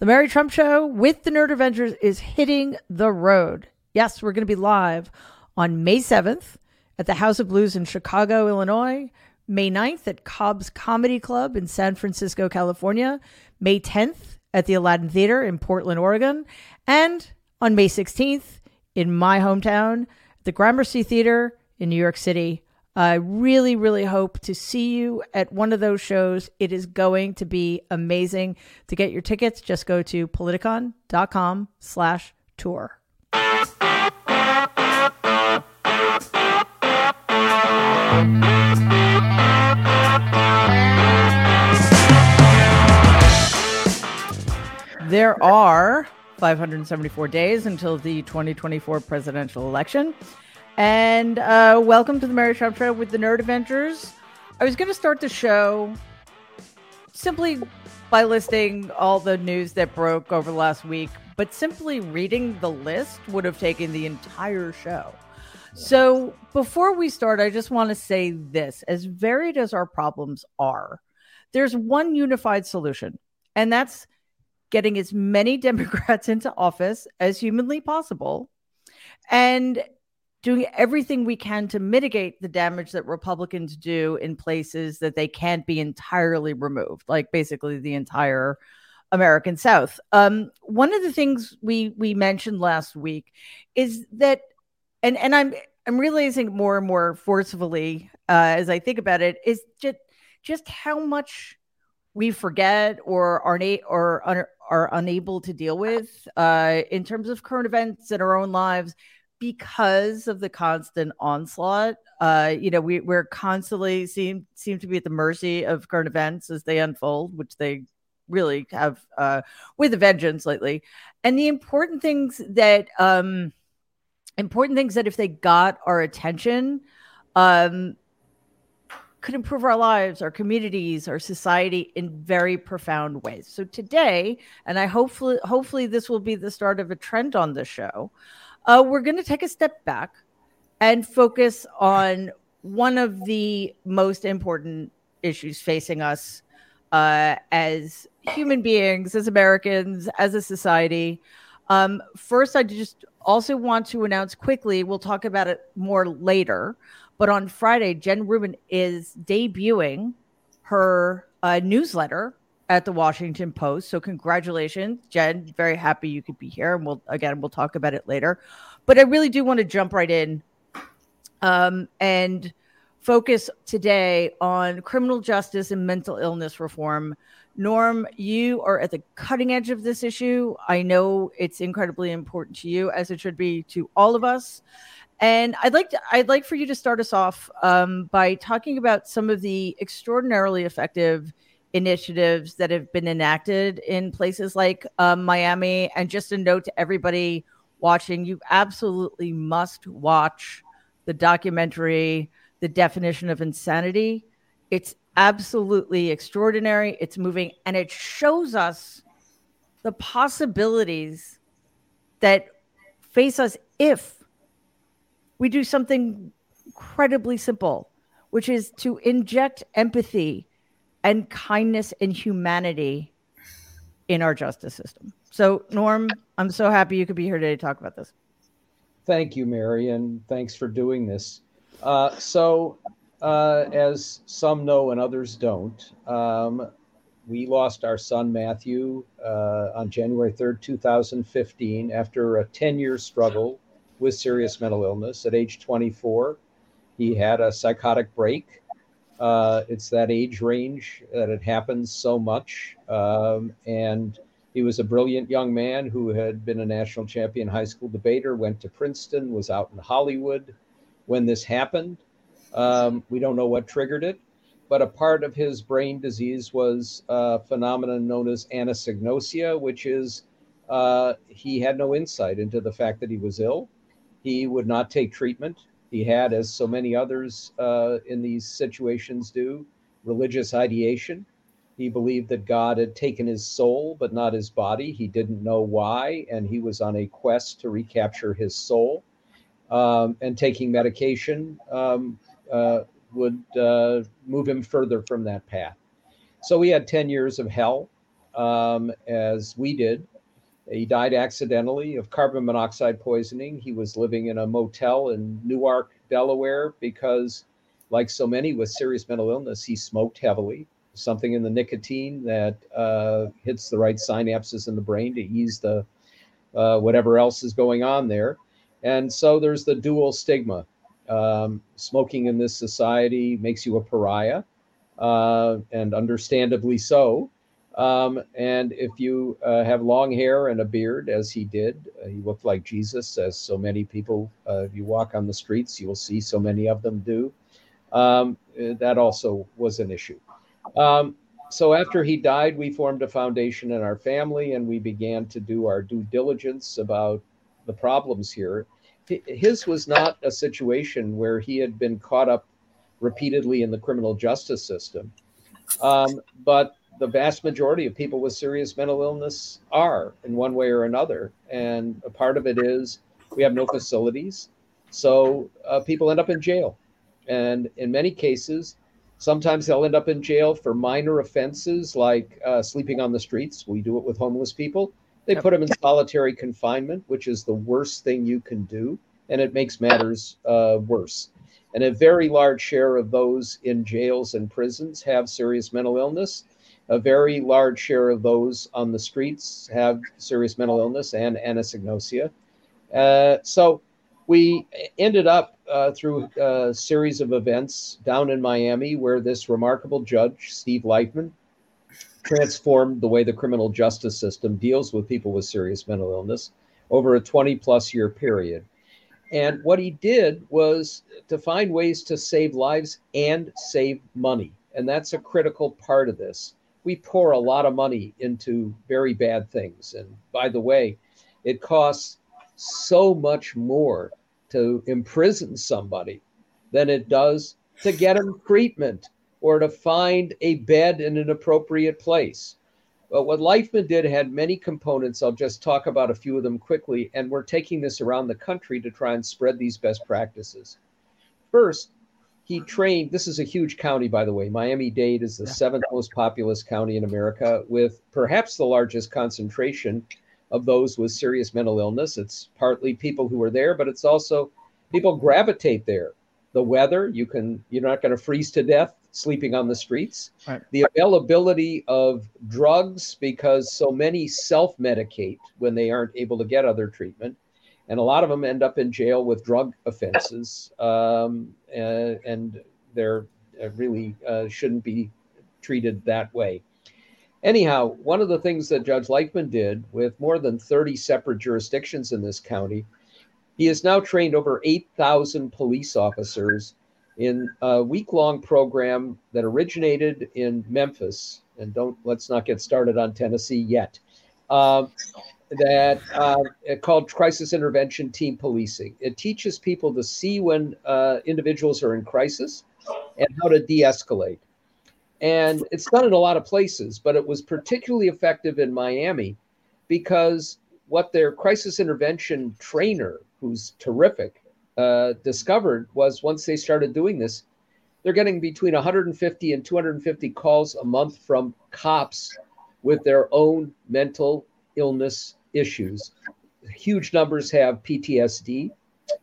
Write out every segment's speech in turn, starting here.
The Mary Trump Show with the Nerd Avengers is hitting the road. Yes, we're going to be live on May 7th at the House of Blues in Chicago, Illinois, May 9th at Cobb's Comedy Club in San Francisco, California, May 10th at the Aladdin Theater in Portland, Oregon, and on May 16th in my hometown, the Gramercy Theater in New York City. I really, really hope to see you at one of those shows. It is going to be amazing. To get your tickets, just go to politicon.com slash tour. There are 574 days until the 2024 presidential election. And uh, welcome to the Mary Trump Show with the Nerd Avengers. I was going to start the show simply by listing all the news that broke over the last week, but simply reading the list would have taken the entire show. So before we start, I just want to say this as varied as our problems are, there's one unified solution, and that's getting as many Democrats into office as humanly possible. And doing everything we can to mitigate the damage that Republicans do in places that they can't be entirely removed, like basically the entire American South. Um, one of the things we we mentioned last week is that, and and I'm I'm realizing more and more forcefully uh, as I think about it, is just just how much we forget or are na- or are, are unable to deal with uh, in terms of current events in our own lives because of the constant onslaught. Uh, you know, we, we're constantly seem seem to be at the mercy of current events as they unfold, which they really have uh, with a vengeance lately. And the important things that um, important things that if they got our attention, um, could improve our lives, our communities, our society in very profound ways. So today, and I hopefully hopefully this will be the start of a trend on the show uh, we're going to take a step back and focus on one of the most important issues facing us uh, as human beings, as Americans, as a society. Um, first, I just also want to announce quickly, we'll talk about it more later, but on Friday, Jen Rubin is debuting her uh, newsletter at the Washington Post. So congratulations, Jen. Very happy you could be here. And we'll again we'll talk about it later. But I really do want to jump right in um, and focus today on criminal justice and mental illness reform. Norm, you are at the cutting edge of this issue. I know it's incredibly important to you, as it should be to all of us. And I'd like to, I'd like for you to start us off um, by talking about some of the extraordinarily effective initiatives that have been enacted in places like um, Miami. And just a note to everybody watching, you absolutely must watch the documentary, The Definition of Insanity. It's absolutely extraordinary. It's moving and it shows us the possibilities that face us if we do something incredibly simple, which is to inject empathy and kindness and humanity in our justice system. So, Norm, I'm so happy you could be here today to talk about this. Thank you, Mary, and thanks for doing this. Uh, so, uh, as some know and others don't, um, we lost our son Matthew uh, on January 3rd, 2015, after a 10 year struggle with serious mental illness. At age 24, he had a psychotic break uh, it's that age range that it happens so much. Um, and he was a brilliant young man who had been a national champion high school debater, went to Princeton, was out in Hollywood when this happened. Um, we don't know what triggered it, but a part of his brain disease was a phenomenon known as anosognosia, which is uh, he had no insight into the fact that he was ill. He would not take treatment. He had, as so many others uh, in these situations do, religious ideation. He believed that God had taken his soul, but not his body. He didn't know why, and he was on a quest to recapture his soul. Um, and taking medication um, uh, would uh, move him further from that path. So he had 10 years of hell. um, as we did. He died accidentally of carbon monoxide poisoning. He was living in a motel in Newark, Delaware, because, like so many with serious mental illness, he smoked heavily. Something in the nicotine that uh, hits the right synapses in the brain to ease the uh, whatever else is going on there. And so there's the dual stigma. Um, smoking in this society makes you a pariah, uh, and understandably so. Um, and if you uh, have long hair and a beard, as he did, uh, he looked like Jesus, as so many people, uh, if you walk on the streets, you will see so many of them do. Um, that also was an issue. Um, so after he died, we formed a foundation in our family and we began to do our due diligence about the problems here. His was not a situation where he had been caught up repeatedly in the criminal justice system. Um, but the vast majority of people with serious mental illness are in one way or another. And a part of it is we have no facilities. So uh, people end up in jail. And in many cases, sometimes they'll end up in jail for minor offenses like uh, sleeping on the streets. We do it with homeless people. They put them in solitary confinement, which is the worst thing you can do. And it makes matters uh, worse. And a very large share of those in jails and prisons have serious mental illness a very large share of those on the streets have serious mental illness and anosognosia. Uh, so we ended up uh, through a series of events down in Miami where this remarkable judge, Steve Leifman, transformed the way the criminal justice system deals with people with serious mental illness over a 20 plus year period. And what he did was to find ways to save lives and save money. And that's a critical part of this we pour a lot of money into very bad things. And by the way, it costs so much more to imprison somebody than it does to get them treatment or to find a bed in an appropriate place. But what Leifman did had many components. I'll just talk about a few of them quickly. And we're taking this around the country to try and spread these best practices. First, he trained. This is a huge county, by the way. Miami Dade is the seventh most populous county in America, with perhaps the largest concentration of those with serious mental illness. It's partly people who are there, but it's also people gravitate there. The weather, you can you're not going to freeze to death sleeping on the streets. Right. The availability of drugs because so many self-medicate when they aren't able to get other treatment and a lot of them end up in jail with drug offenses, um, and, and they're uh, really uh, shouldn't be treated that way. Anyhow, one of the things that Judge Leifman did with more than 30 separate jurisdictions in this county, he has now trained over 8,000 police officers in a week long program that originated in Memphis. And don't let's not get started on Tennessee yet. Um, that uh, called crisis intervention team policing. It teaches people to see when uh, individuals are in crisis and how to de-escalate. And it's done in a lot of places, but it was particularly effective in Miami because what their crisis intervention trainer, who's terrific, uh, discovered was once they started doing this, they're getting between 150 and 250 calls a month from cops with their own mental illness issues. Huge numbers have PTSD.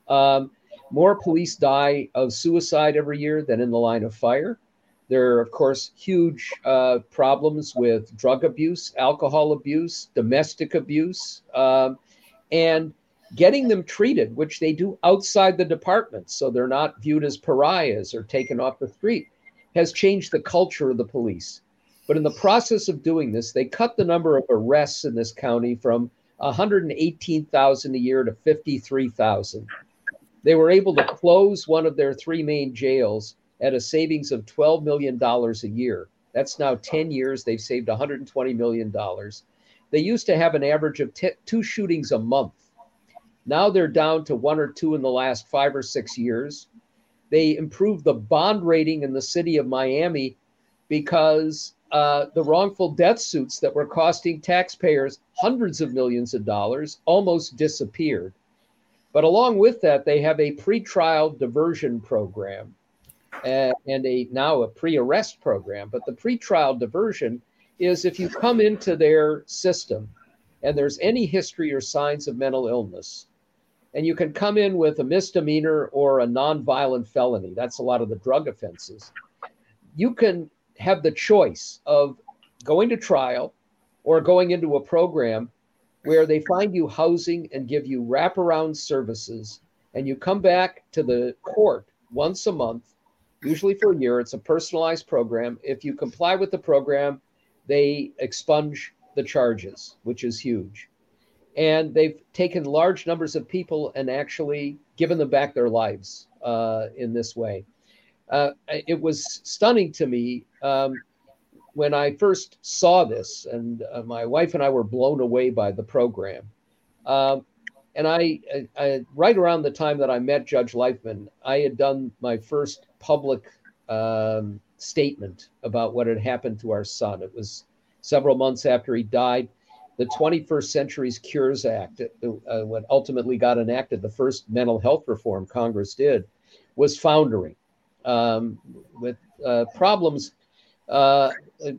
Um, more police die of suicide every year than in the line of fire. There are, of course, huge uh, problems with drug abuse, alcohol abuse, domestic abuse, um, and getting them treated, which they do outside the department, so they're not viewed as pariahs or taken off the street, has changed the culture of the police. But in the process of doing this, they cut the number of arrests in this county from 118,000 a year to 53,000. They were able to close one of their three main jails at a savings of $12 million a year. That's now 10 years. They've saved $120 million. They used to have an average of t- two shootings a month. Now they're down to one or two in the last five or six years. They improved the bond rating in the city of Miami because uh, the wrongful death suits that were costing taxpayers hundreds of millions of dollars almost disappeared. But along with that, they have a pretrial diversion program uh, and a now a pre-arrest program. But the pretrial diversion is if you come into their system and there's any history or signs of mental illness, and you can come in with a misdemeanor or a nonviolent felony, that's a lot of the drug offenses, you can have the choice of going to trial or going into a program where they find you housing and give you wraparound services, and you come back to the court once a month, usually for a year. It's a personalized program. If you comply with the program, they expunge the charges, which is huge. And they've taken large numbers of people and actually given them back their lives uh, in this way. Uh, it was stunning to me um, when I first saw this, and uh, my wife and I were blown away by the program. Um, and I, I, right around the time that I met Judge Leifman, I had done my first public um, statement about what had happened to our son. It was several months after he died. The 21st Century's Cures Act, uh, what ultimately got enacted, the first mental health reform Congress did, was foundering um, with uh, problems uh,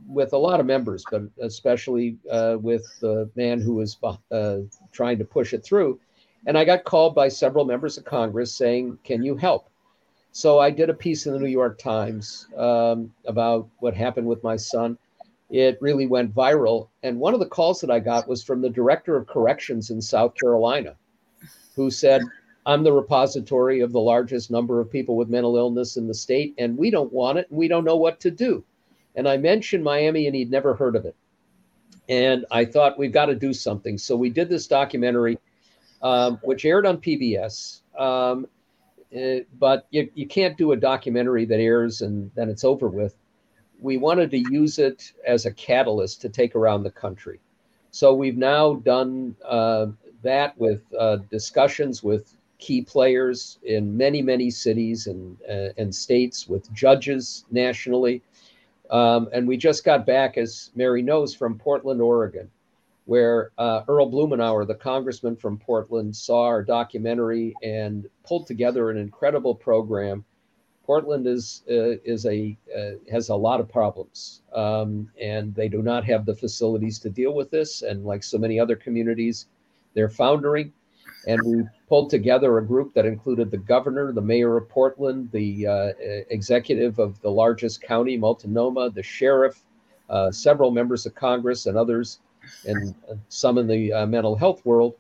with a lot of members, but especially uh, with the man who was uh, trying to push it through. And I got called by several members of Congress saying, Can you help? So I did a piece in the New York Times um, about what happened with my son. It really went viral. And one of the calls that I got was from the director of corrections in South Carolina, who said, I'm the repository of the largest number of people with mental illness in the state, and we don't want it, and we don't know what to do. And I mentioned Miami, and he'd never heard of it. And I thought we've got to do something. So we did this documentary, um, which aired on PBS. Um, uh, but you, you can't do a documentary that airs and then it's over with. We wanted to use it as a catalyst to take around the country. So we've now done uh, that with uh, discussions with key players in many, many cities and, uh, and states, with judges nationally. Um, and we just got back, as Mary knows, from Portland, Oregon, where uh, Earl Blumenauer, the congressman from Portland, saw our documentary and pulled together an incredible program. Portland is uh, is a uh, has a lot of problems, um, and they do not have the facilities to deal with this. And like so many other communities, they're foundering. And we pulled together a group that included the governor, the mayor of Portland, the uh, executive of the largest county, Multnomah, the sheriff, uh, several members of Congress, and others, and some in the uh, mental health world.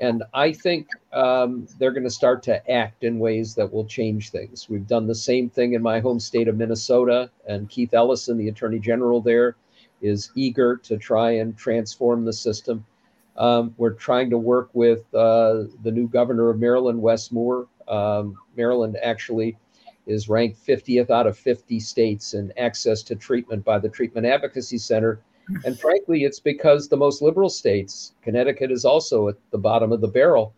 And I think um, they're going to start to act in ways that will change things. We've done the same thing in my home state of Minnesota, and Keith Ellison, the attorney general there, is eager to try and transform the system. Um, we're trying to work with uh, the new governor of Maryland, Wes Moore. Um, Maryland actually is ranked 50th out of 50 states in access to treatment by the Treatment Advocacy Center. And frankly, it's because the most liberal states, Connecticut is also at the bottom of the barrel.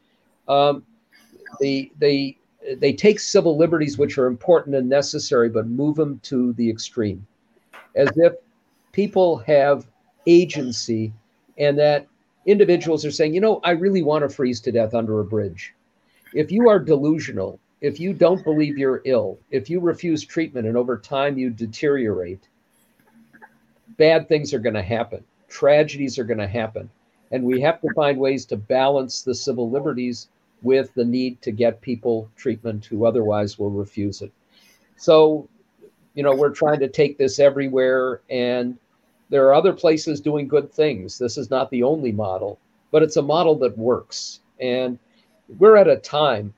Um, they, they, they take civil liberties, which are important and necessary, but move them to the extreme, as if people have agency and that individuals are saying, you know, I really want to freeze to death under a bridge. If you are delusional, if you don't believe you're ill, if you refuse treatment and over time you deteriorate, bad things are going to happen. Tragedies are going to happen. And we have to find ways to balance the civil liberties with the need to get people treatment who otherwise will refuse it. So, you know, we're trying to take this everywhere and there are other places doing good things. This is not the only model, but it's a model that works. And we're at a time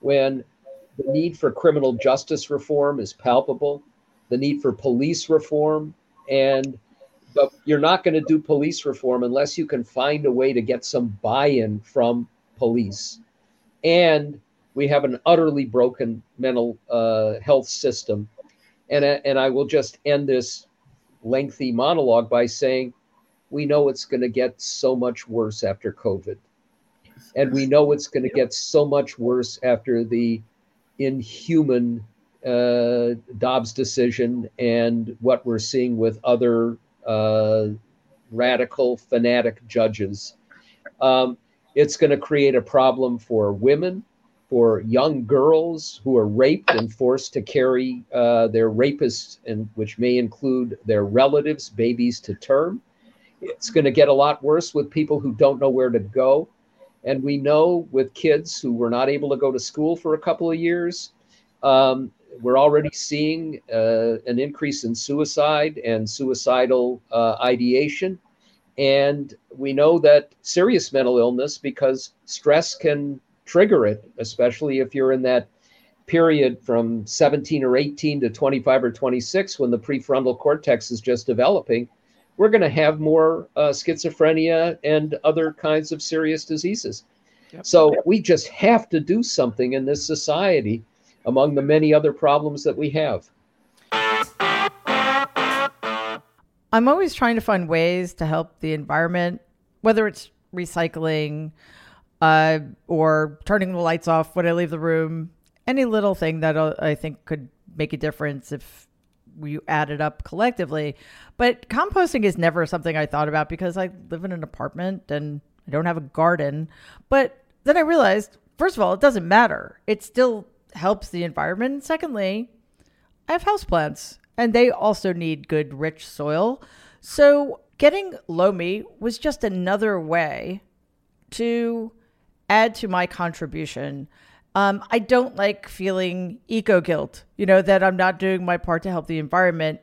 when the need for criminal justice reform is palpable, the need for police reform, and but you're not going to do police reform unless you can find a way to get some buy-in from police. And we have an utterly broken mental uh, health system. And, and I will just end this lengthy monologue by saying, we know it's going to get so much worse after COVID. And we know it's going to get so much worse after the inhuman uh, Dobbs decision and what we're seeing with other uh, radical, fanatic judges. Um, it's going to create a problem for women, for young girls who are raped and forced to carry uh, their rapists, and which may include their relatives, babies to term. It's going to get a lot worse with people who don't know where to go. And we know with kids who were not able to go to school for a couple of years, um, we're already seeing uh, an increase in suicide and suicidal uh, ideation. And we know that serious mental illness, because stress can trigger it, especially if you're in that period from 17 or 18 to 25 or 26 when the prefrontal cortex is just developing, we're going to have more uh, schizophrenia and other kinds of serious diseases. Yep. So we just have to do something in this society among the many other problems that we have. I'm always trying to find ways to help the environment, whether it's recycling uh, or turning the lights off when I leave the room. Any little thing that uh, I think could make a difference if we add it up collectively. But composting is never something I thought about because I live in an apartment and I don't have a garden. But then I realized, first of all, it doesn't matter. It still helps the environment. Secondly, I have houseplants and they also need good, rich soil. So getting Lomi was just another way to add to my contribution. Um, I don't like feeling eco guilt, you know, that I'm not doing my part to help the environment.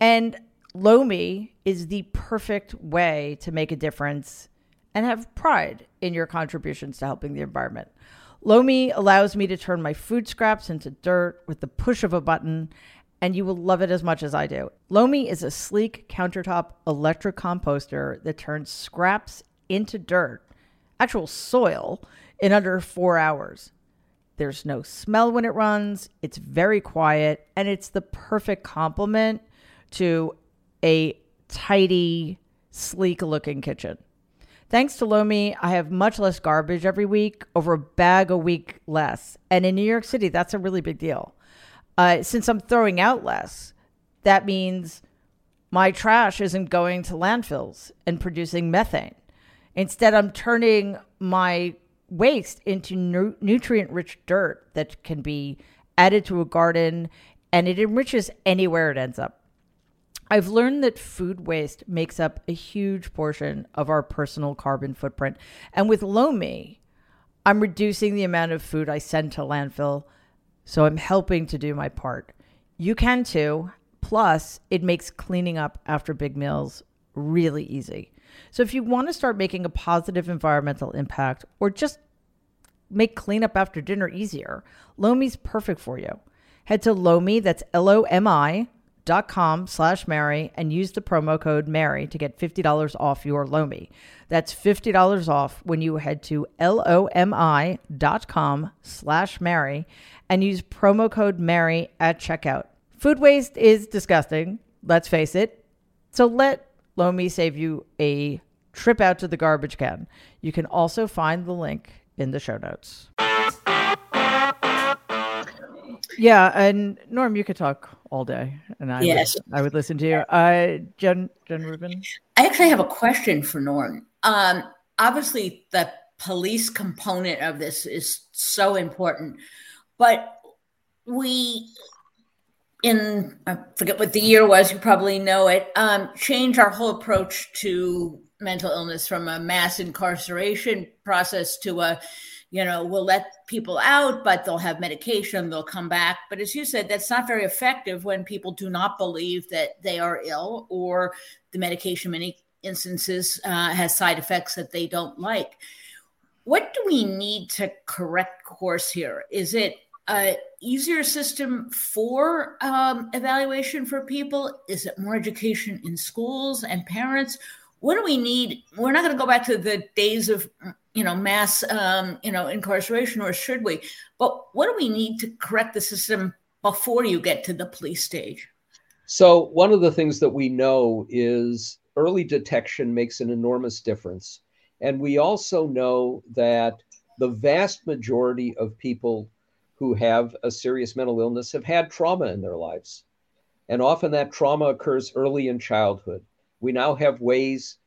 And Lomi is the perfect way to make a difference and have pride in your contributions to helping the environment. Lomi allows me to turn my food scraps into dirt with the push of a button, and you will love it as much as I do. Lomi is a sleek countertop electric composter that turns scraps into dirt, actual soil, in under four hours. There's no smell when it runs, it's very quiet, and it's the perfect complement to a tidy, sleek looking kitchen. Thanks to Lomi, I have much less garbage every week, over a bag a week less. And in New York City, that's a really big deal. Uh, since I'm throwing out less, that means my trash isn't going to landfills and producing methane. Instead, I'm turning my waste into nu- nutrient rich dirt that can be added to a garden and it enriches anywhere it ends up. I've learned that food waste makes up a huge portion of our personal carbon footprint. And with Lomi, I'm reducing the amount of food I send to landfill. So I'm helping to do my part. You can too. Plus, it makes cleaning up after big meals really easy. So if you want to start making a positive environmental impact or just make cleanup after dinner easier, Lomi's perfect for you. Head to Lomi, that's L O M I dot com slash Mary and use the promo code Mary to get $50 off your Lomi. That's $50 off when you head to L-O-M-I dot com slash Mary and use promo code Mary at checkout. Food waste is disgusting, let's face it. So let Lomi save you a trip out to the garbage can. You can also find the link in the show notes. Yeah, and Norm, you could talk all day, and I yes. would, I would listen to you. Uh, Jen Jen Rubin. I actually have a question for Norm. Um, obviously, the police component of this is so important, but we in I forget what the year was. You probably know it. Um, change our whole approach to mental illness from a mass incarceration process to a you know, we'll let people out, but they'll have medication, they'll come back. But as you said, that's not very effective when people do not believe that they are ill or the medication, many instances, uh, has side effects that they don't like. What do we need to correct course here? Is it a easier system for um, evaluation for people? Is it more education in schools and parents? What do we need? We're not going to go back to the days of you know mass um, you know incarceration or should we but what do we need to correct the system before you get to the police stage so one of the things that we know is early detection makes an enormous difference and we also know that the vast majority of people who have a serious mental illness have had trauma in their lives and often that trauma occurs early in childhood we now have ways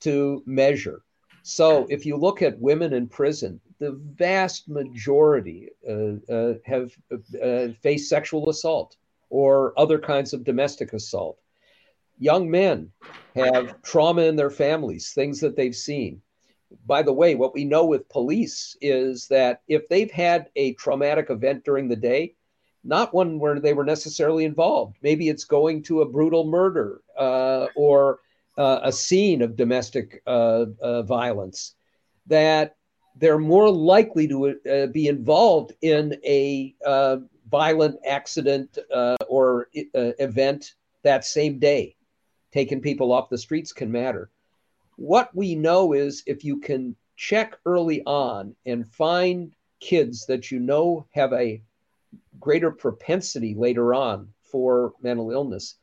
to measure so if you look at women in prison, the vast majority uh, uh, have uh, faced sexual assault or other kinds of domestic assault. Young men have trauma in their families, things that they've seen. By the way, what we know with police is that if they've had a traumatic event during the day, not one where they were necessarily involved. Maybe it's going to a brutal murder uh, or uh, a scene of domestic uh, uh violence, that they're more likely to uh, be involved in a uh, violent accident or event that same day. Taking people off the streets can matter. What we know is if you can check early on and find kids that you know have a greater propensity later on for mental illness,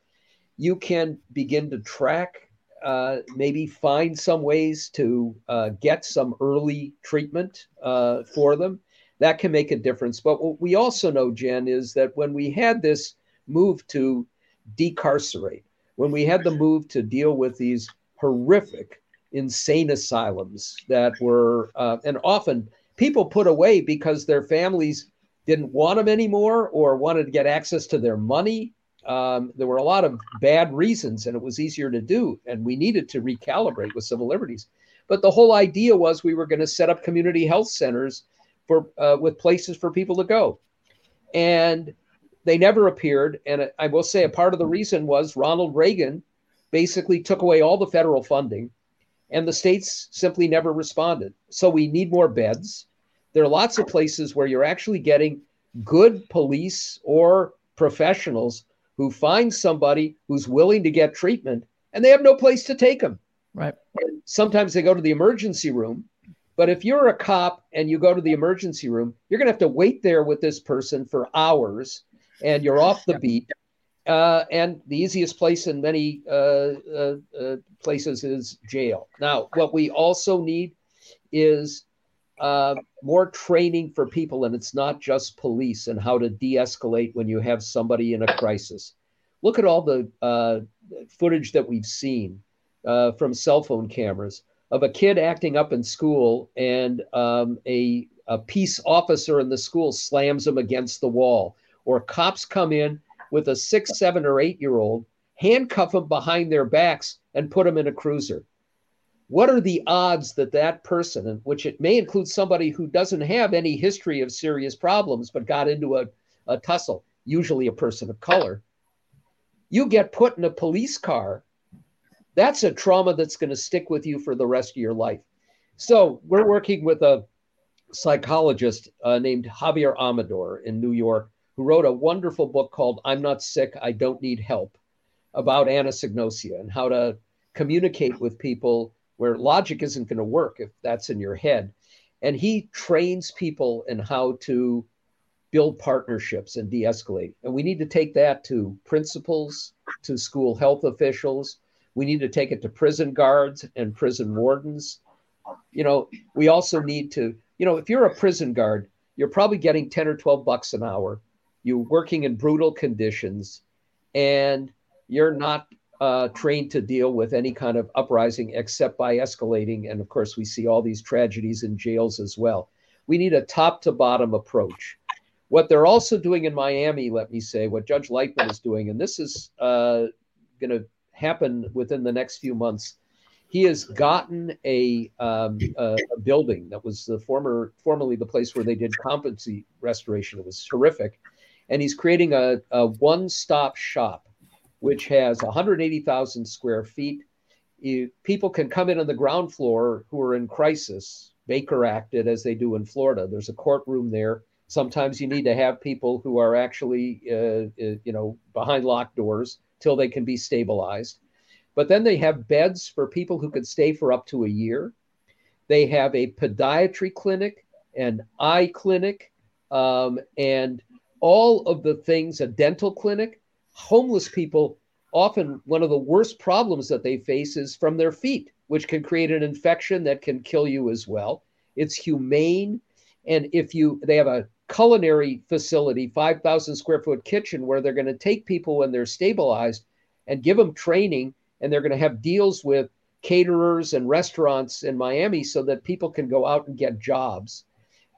you can begin to track, uh, maybe find some ways to uh, get some early treatment uh, for them. That can make a difference. But what we also know, Jen, is that when we had this move to decarcerate, when we had the move to deal with these horrific, insane asylums that were, uh, and often people put away because their families didn't want them anymore or wanted to get access to their money. Um, there were a lot of bad reasons, and it was easier to do. And we needed to recalibrate with civil liberties. But the whole idea was we were going to set up community health centers for uh, with places for people to go, and they never appeared. And I will say a part of the reason was Ronald Reagan basically took away all the federal funding, and the states simply never responded. So we need more beds there are lots of places where you're actually getting good police or professionals who find somebody who's willing to get treatment and they have no place to take them. Right. Sometimes they go to the emergency room. But if you're a cop and you go to the emergency room, you're going to have to wait there with this person for hours and you're off the beat. Uh, and the easiest place in many uh, uh, uh places is jail. Now, what we also need is uh, more training for people, and it's not just police and how to de-escalate when you have somebody in a crisis. Look at all the uh, footage that we've seen from cell phone cameras of a kid acting up in school, and um, a, a peace officer in the school slams him against the wall, or cops come in with a six, seven, or eight year old, handcuff them behind their backs, and put them in a cruiser what are the odds that that person, which it may include somebody who doesn't have any history of serious problems but got into a, a tussle, usually a person of color, you get put in a police car, that's a trauma that's going to stick with you for the rest of your life. So we're working with a psychologist uh, named Javier Amador in New York who wrote a wonderful book called I'm Not Sick, I Don't Need Help about anosognosia and how to communicate with people where logic isn't going to work if that's in your head. And he trains people in how to build partnerships and de escalate. And we need to take that to principals, to school health officials. We need to take it to prison guards and prison wardens. You know, we also need to, you know, if you're a prison guard, you're probably getting 10 or 12 bucks an hour. You're working in brutal conditions and you're not uh, trained to deal with any kind of uprising except by escalating. And of course, we see all these tragedies in jails as well. We need a top to bottom approach. What they're also doing in Miami, let me say, what Judge Leifman is doing, and this is uh, going to happen within the next few months. He has gotten a, um, a, a, building that was the former, formerly the place where they did competency restoration. It was horrific, and he's creating a, a one-stop shop which has 180,000 square feet. You, people can come in on the ground floor who are in crisis. Baker acted as they do in Florida. There's a courtroom there. Sometimes you need to have people who are actually, uh, uh, you know, behind locked doors till they can be stabilized. But then they have beds for people who could stay for up to a year. They have a podiatry clinic, an eye clinic, um, and all of the things, a dental clinic homeless people often one of the worst problems that they face is from their feet, which can create an infection that can kill you as well. It's humane. And if you, they have a culinary facility, 5,000 square foot kitchen, where they're going to take people when they're stabilized and give them training. And they're going to have deals with caterers and restaurants in Miami so that people can go out and get jobs.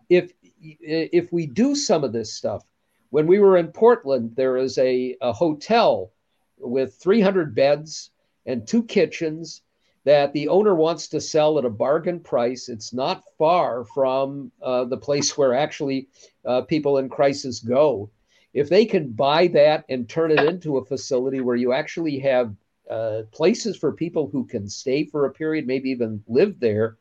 if if we do some of this stuff, when we were in Portland, there is a, a hotel with 300 beds and two kitchens that the owner wants to sell at a bargain price. It's not far from uh, the place where actually uh, people in crisis go. If they can buy that and turn it into a facility where you actually have uh, places for people who can stay for a period, maybe even live there,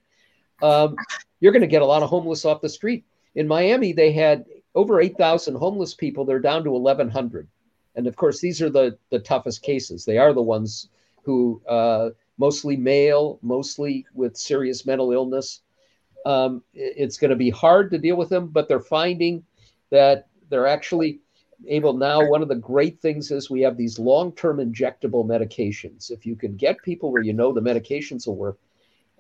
um, you're going to get a lot of homeless off the street. In Miami, they had over 8,000 homeless people. They're down to 1,100. And of course, these are the, the toughest cases. They are the ones who, uh, mostly male, mostly with serious mental illness. Um, it's going to be hard to deal with them, but they're finding that they're actually able now. One of the great things is we have these long term injectable medications. If you can get people where you know the medications will work,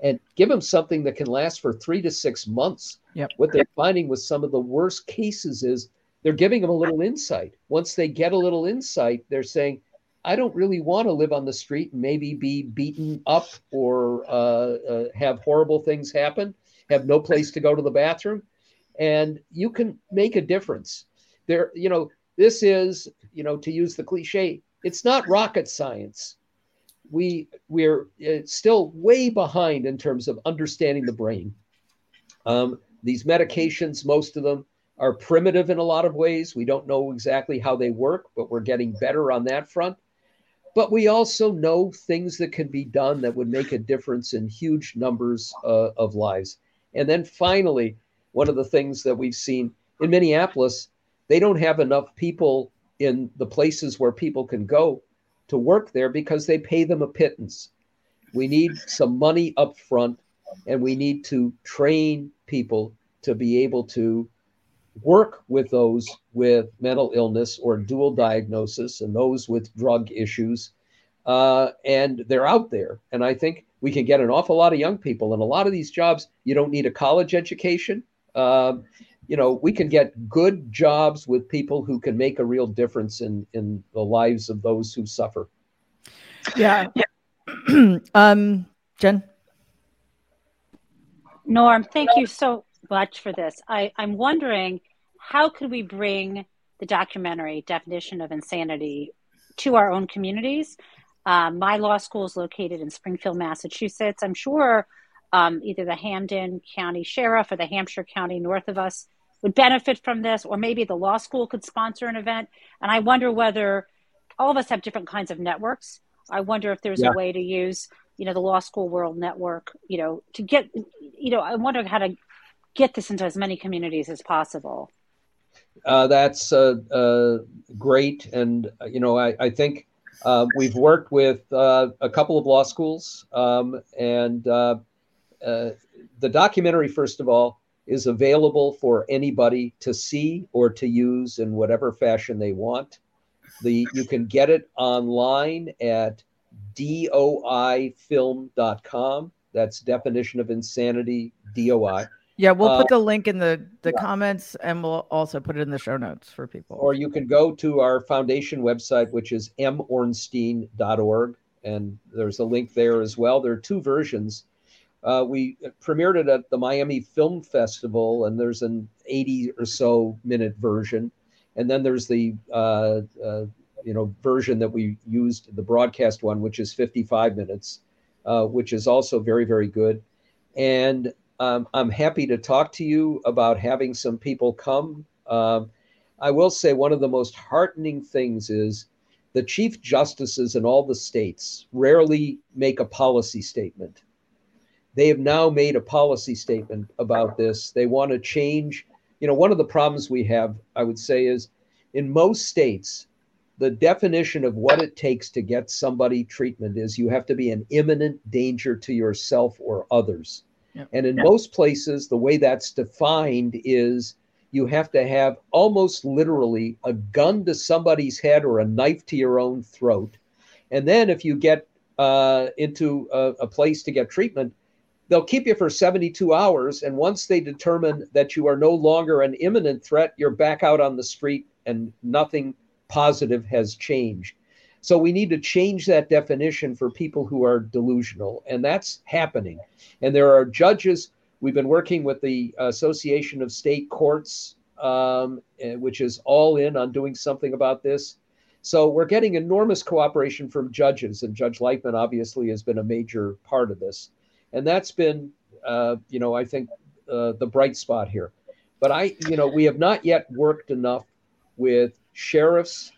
and give them something that can last for three to six months. Yep. What they're finding with some of the worst cases is they're giving them a little insight. Once they get a little insight, they're saying, I don't really want to live on the street and maybe be beaten up or uh, uh, have horrible things happen, have no place to go to the bathroom. And you can make a difference. There, you know, this is, you know, to use the cliche, it's not rocket science. We we're uh, still way behind in terms of understanding the brain. Um, these medications, most of them, are primitive in a lot of ways. We don't know exactly how they work, but we're getting better on that front. But we also know things that can be done that would make a difference in huge numbers uh, of lives. And then finally, one of the things that we've seen in Minneapolis, they don't have enough people in the places where people can go to work there because they pay them a pittance. We need some money up front and we need to train people to be able to work with those with mental illness or dual diagnosis and those with drug issues. Uh, and they're out there. And I think we can get an awful lot of young people. And a lot of these jobs, you don't need a college education. Um, you know, we can get good jobs with people who can make a real difference in, in the lives of those who suffer. Yeah. yeah. um, Jen? Norm, thank you so much for this. I, I'm wondering how could we bring the documentary definition of insanity to our own communities? Um, my law school is located in Springfield, Massachusetts. I'm sure um, either the Hampden County Sheriff or the Hampshire County north of us would benefit from this, or maybe the law school could sponsor an event. And I wonder whether all of us have different kinds of networks. I wonder if there's yeah. a way to use, you know, the law school world network, you know, to get, you know, I wonder how to get this into as many communities as possible. Uh, that's uh, uh, great. And, you know, I, I think uh, we've worked with uh, a couple of law schools. Um, and uh, the documentary, first of all, is available for anybody to see or to use in whatever fashion they want. The, you can get it online at doifilm.com. That's definition of insanity, DOI. Yeah, we'll uh, put the link in the the yeah. comments, and we'll also put it in the show notes for people. Or you can go to our foundation website, which is mornstein.org, and there's a link there as well. There are two versions. Uh, we premiered it at the Miami Film Festival, and there's an 80 or so minute version, and then there's the uh, uh you know version that we used, the broadcast one, which is 55 minutes, uh, which is also very very good. And um, I'm happy to talk to you about having some people come. Um, I will say one of the most heartening things is the chief justices in all the states rarely make a policy statement. They have now made a policy statement about this. They want to change. You know, one of the problems we have, I would say, is in most states, the definition of what it takes to get somebody treatment is you have to be an imminent danger to yourself or others. And in most places, the way that's defined is you have to have almost literally a gun to somebody's head or a knife to your own throat. And then if you get uh, into a, a place to get treatment, they'll keep you for 72 hours. And once they determine that you are no longer an imminent threat, you're back out on the street and nothing positive has changed. So we need to change that definition for people who are delusional, and that's happening. And there are judges We've been working with the Association of State Courts, um, eh, which is all in on doing something about this. So we're getting enormous cooperation from judges, and Judge Leifman obviously has been a major part of this, and that's been, uh, you know, I think uh, the bright spot here. But I, you know, we have not yet worked enough with sheriffs,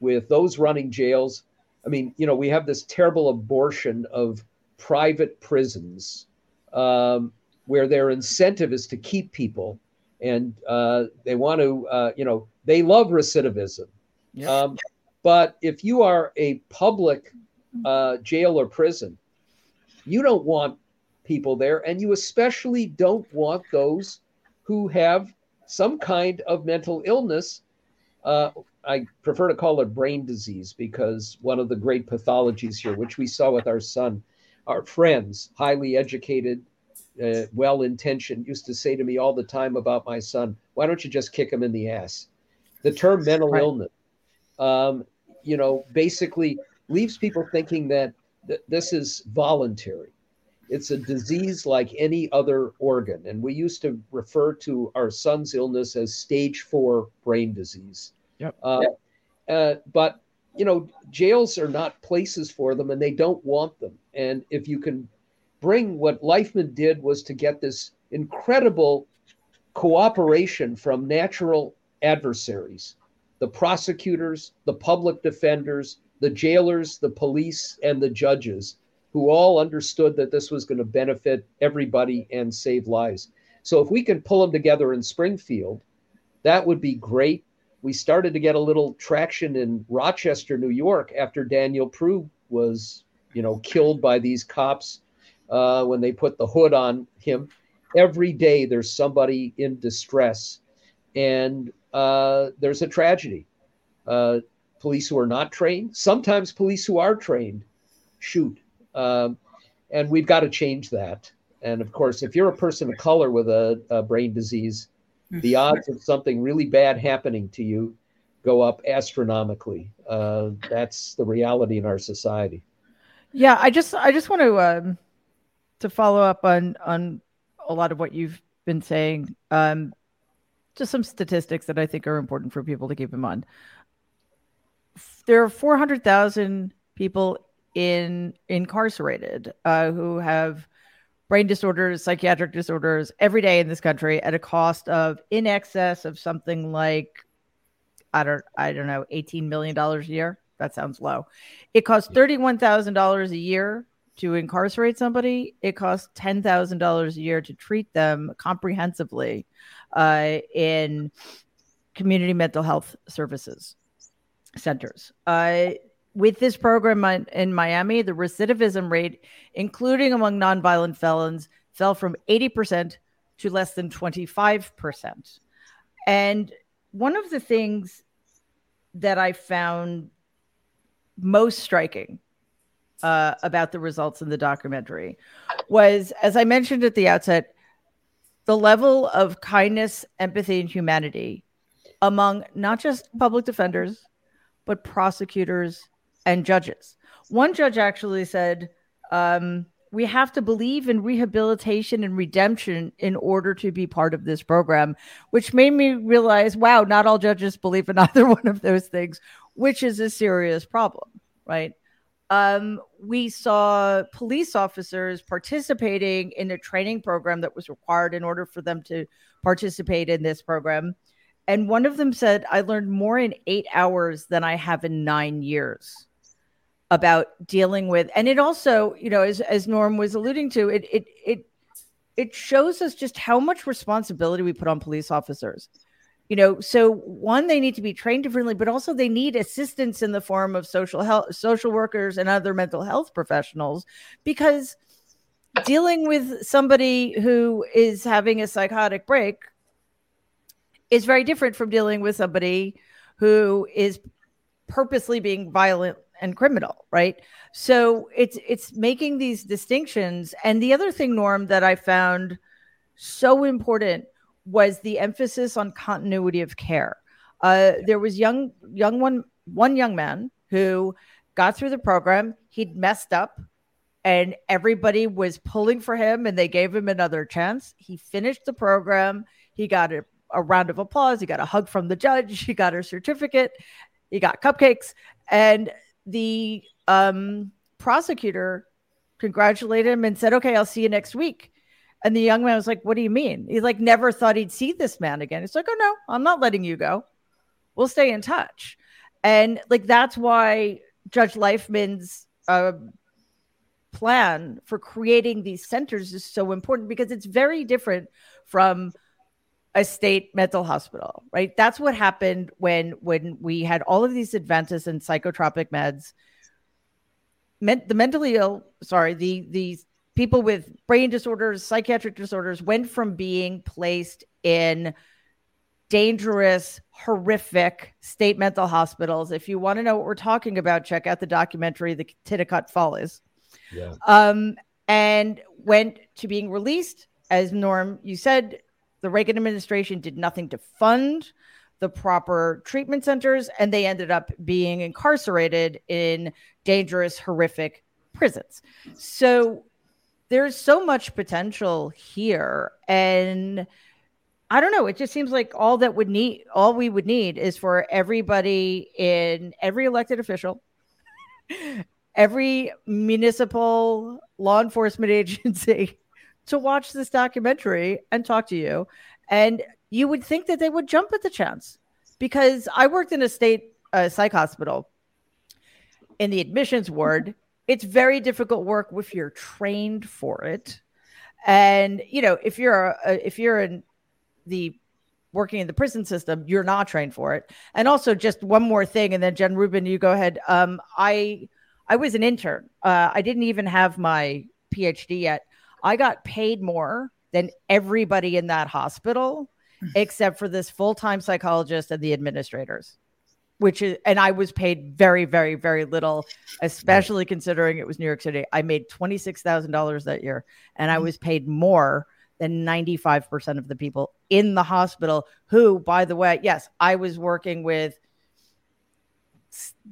with those running jails. I mean, you know, we have this terrible abortion of private prisons um, where their incentive is to keep people and uh, they want to, uh, you know, they love recidivism. Yeah. Um, but if you are a public uh, jail or prison, you don't want people there, and you especially don't want those who have some kind of mental illness. Uh, I prefer to call it brain disease because one of the great pathologies here, which we saw with our son, our friends, highly educated, uh, well intentioned, used to say to me all the time about my son, why don't you just kick him in the ass? The term mental right. illness, um, you know, basically leaves people thinking that th- this is voluntary. It's a disease like any other organ. And we used to refer to our son's illness as stage four brain disease. Yep. Uh, yep. Uh, but, you know, jails are not places for them and they don't want them. And if you can bring what Leifman did was to get this incredible cooperation from natural adversaries the prosecutors, the public defenders, the jailers, the police, and the judges who all understood that this was going to benefit everybody and save lives. So if we can pull them together in Springfield, that would be great. We started to get a little traction in Rochester, New York, after Daniel Prude was, you know, killed by these cops uh, when they put the hood on him. Every day there's somebody in distress, and uh, there's a tragedy. Uh, police who are not trained, sometimes police who are trained, shoot. Um, and we've got to change that. And of course, if you're a person of color with a, a brain disease, the odds of something really bad happening to you go up astronomically. Uh, that's the reality in our society. Yeah, I just I just want to um, to follow up on on a lot of what you've been saying. Um, just some statistics that I think are important for people to keep in mind. There are 400,000 people in incarcerated uh, who have brain disorders, psychiatric disorders every day in this country at a cost of in excess of something like I don't I don't know, 18 million dollars a year. That sounds low. It costs $31,000 a year to incarcerate somebody, it costs ten thousand dollars a year to treat them comprehensively uh, in community mental health services centers. Uh, with this program in Miami, the recidivism rate, including among nonviolent felons, fell from 80% to less than 25%. And one of the things that I found most striking uh, about the results in the documentary was, as I mentioned at the outset, the level of kindness, empathy, and humanity among not just public defenders, but prosecutors and judges. One judge actually said, um, we have to believe in rehabilitation and redemption in order to be part of this program, which made me realize wow, not all judges believe in either one of those things, which is a serious problem, right? um, we saw police officers participating in a training program that was required in order for them to participate in this program. And one of them said, I learned more in eight hours than I have in nine years about dealing with. And it also, you know, as, as Norm was alluding to, it, it, it, it shows us just how much responsibility we put on police officers you know so one they need to be trained differently but also they need assistance in the form of social health social workers and other mental health professionals because dealing with somebody who is having a psychotic break is very different from dealing with somebody who is purposely being violent and criminal right so it's it's making these distinctions and the other thing norm that i found so important was the emphasis on continuity of care. Uh, there was young young one one young man who got through the program. He'd messed up. and everybody was pulling for him and they gave him another chance. He finished the program. He got a, a round of applause. He got a hug from the judge. He got a certificate. He got cupcakes. And the um, prosecutor congratulated him and said, Okay, I'll see you next week. And the young man was like, What do you mean? He like never thought he'd see this man again. It's like, Oh no, I'm not letting you go. We'll stay in touch. And like that's why Judge Leifman's uh, plan for creating these centers is so important because it's very different from a state mental hospital, right? That's what happened when when we had all of these advances in psychotropic meds. Meant the mentally ill, sorry, the the people with brain disorders, psychiatric disorders went from being placed in dangerous, horrific state mental hospitals. If you want to know what we're talking about, check out the documentary The Titicut Follies. Yeah. Um, and went to being released. As Norm, you said, the Reagan administration did nothing to fund the proper treatment centers, and they ended up being incarcerated in dangerous, horrific prisons. So there's so much potential here. And I don't know. It just seems like all that would need, all we would need is for everybody in every elected official, every municipal law enforcement agency to watch this documentary and talk to you. And you would think that they would jump at the chance because I worked in a state uh, psych hospital in the admissions ward. It's very difficult work if you're trained for it. And you know, if you're a, if you're in the working in the prison system, you're not trained for it. And also, just one more thing, and then Jen Rubin, you go ahead. Um, I I was an intern. Uh, I didn't even have my PhD yet. I got paid more than everybody in that hospital, except for this full time psychologist and the administrators. Which is, and I was paid very, very, very little, especially considering it was New York City. I made twenty six thousand dollars that year, and I mm. was paid more than 95% of the people in the hospital who by the way yes i was working with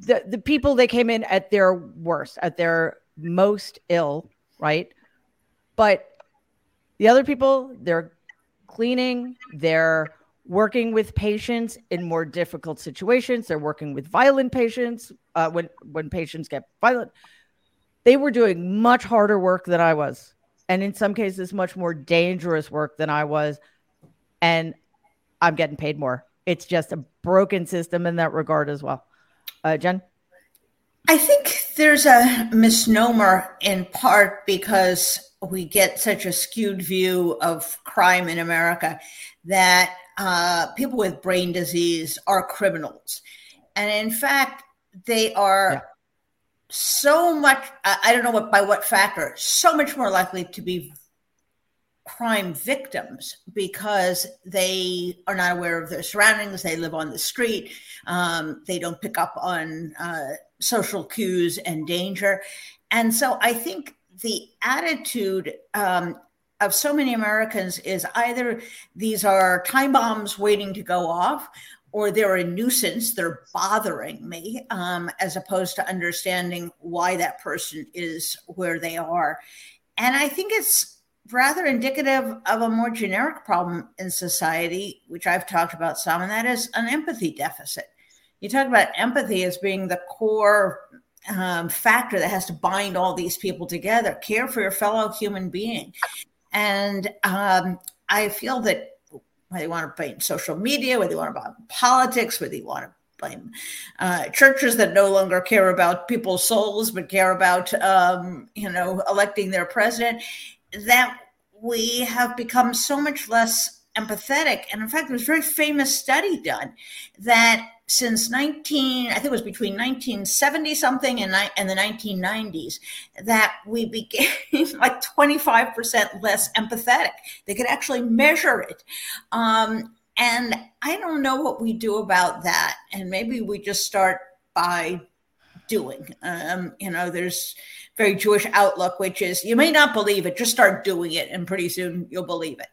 the, the people that came in at their worst at their most ill right but the other people they're cleaning they're working with patients in more difficult situations they're working with violent patients uh, when when patients get violent they were doing much harder work than i was and in some cases much more dangerous work than I was and I'm getting paid more. It's just a broken system in that regard as well. Uh, Jen? I think there's a misnomer in part because we get such a skewed view of crime in America that uh, people with brain disease are criminals. And in fact, they are yeah so much i don't know what by what factor so much more likely to be crime victims because they are not aware of their surroundings they live on the street um, they don't pick up on uh, social cues and danger and so i think the attitude um, of so many americans is either these are time bombs waiting to go off or they're a nuisance, they're bothering me, um, as opposed to understanding why that person is where they are. And I think it's rather indicative of a more generic problem in society, which I've talked about some, and that is an empathy deficit. You talk about empathy as being the core um, factor that has to bind all these people together, care for your fellow human being. And um, I feel that whether you want to blame social media, whether you want to blame politics, whether you want to blame uh, churches that no longer care about people's souls but care about um, you know electing their president, that we have become so much less empathetic. And in fact, there's a very famous study done that since 19 i think it was between 1970 something and, and the 1990s that we became like 25% less empathetic. They could actually measure it. Um, and i don't know what we do about that and maybe we just start by doing. Um, you know there's very jewish outlook which is you may not believe it just start doing it and pretty soon you'll believe it.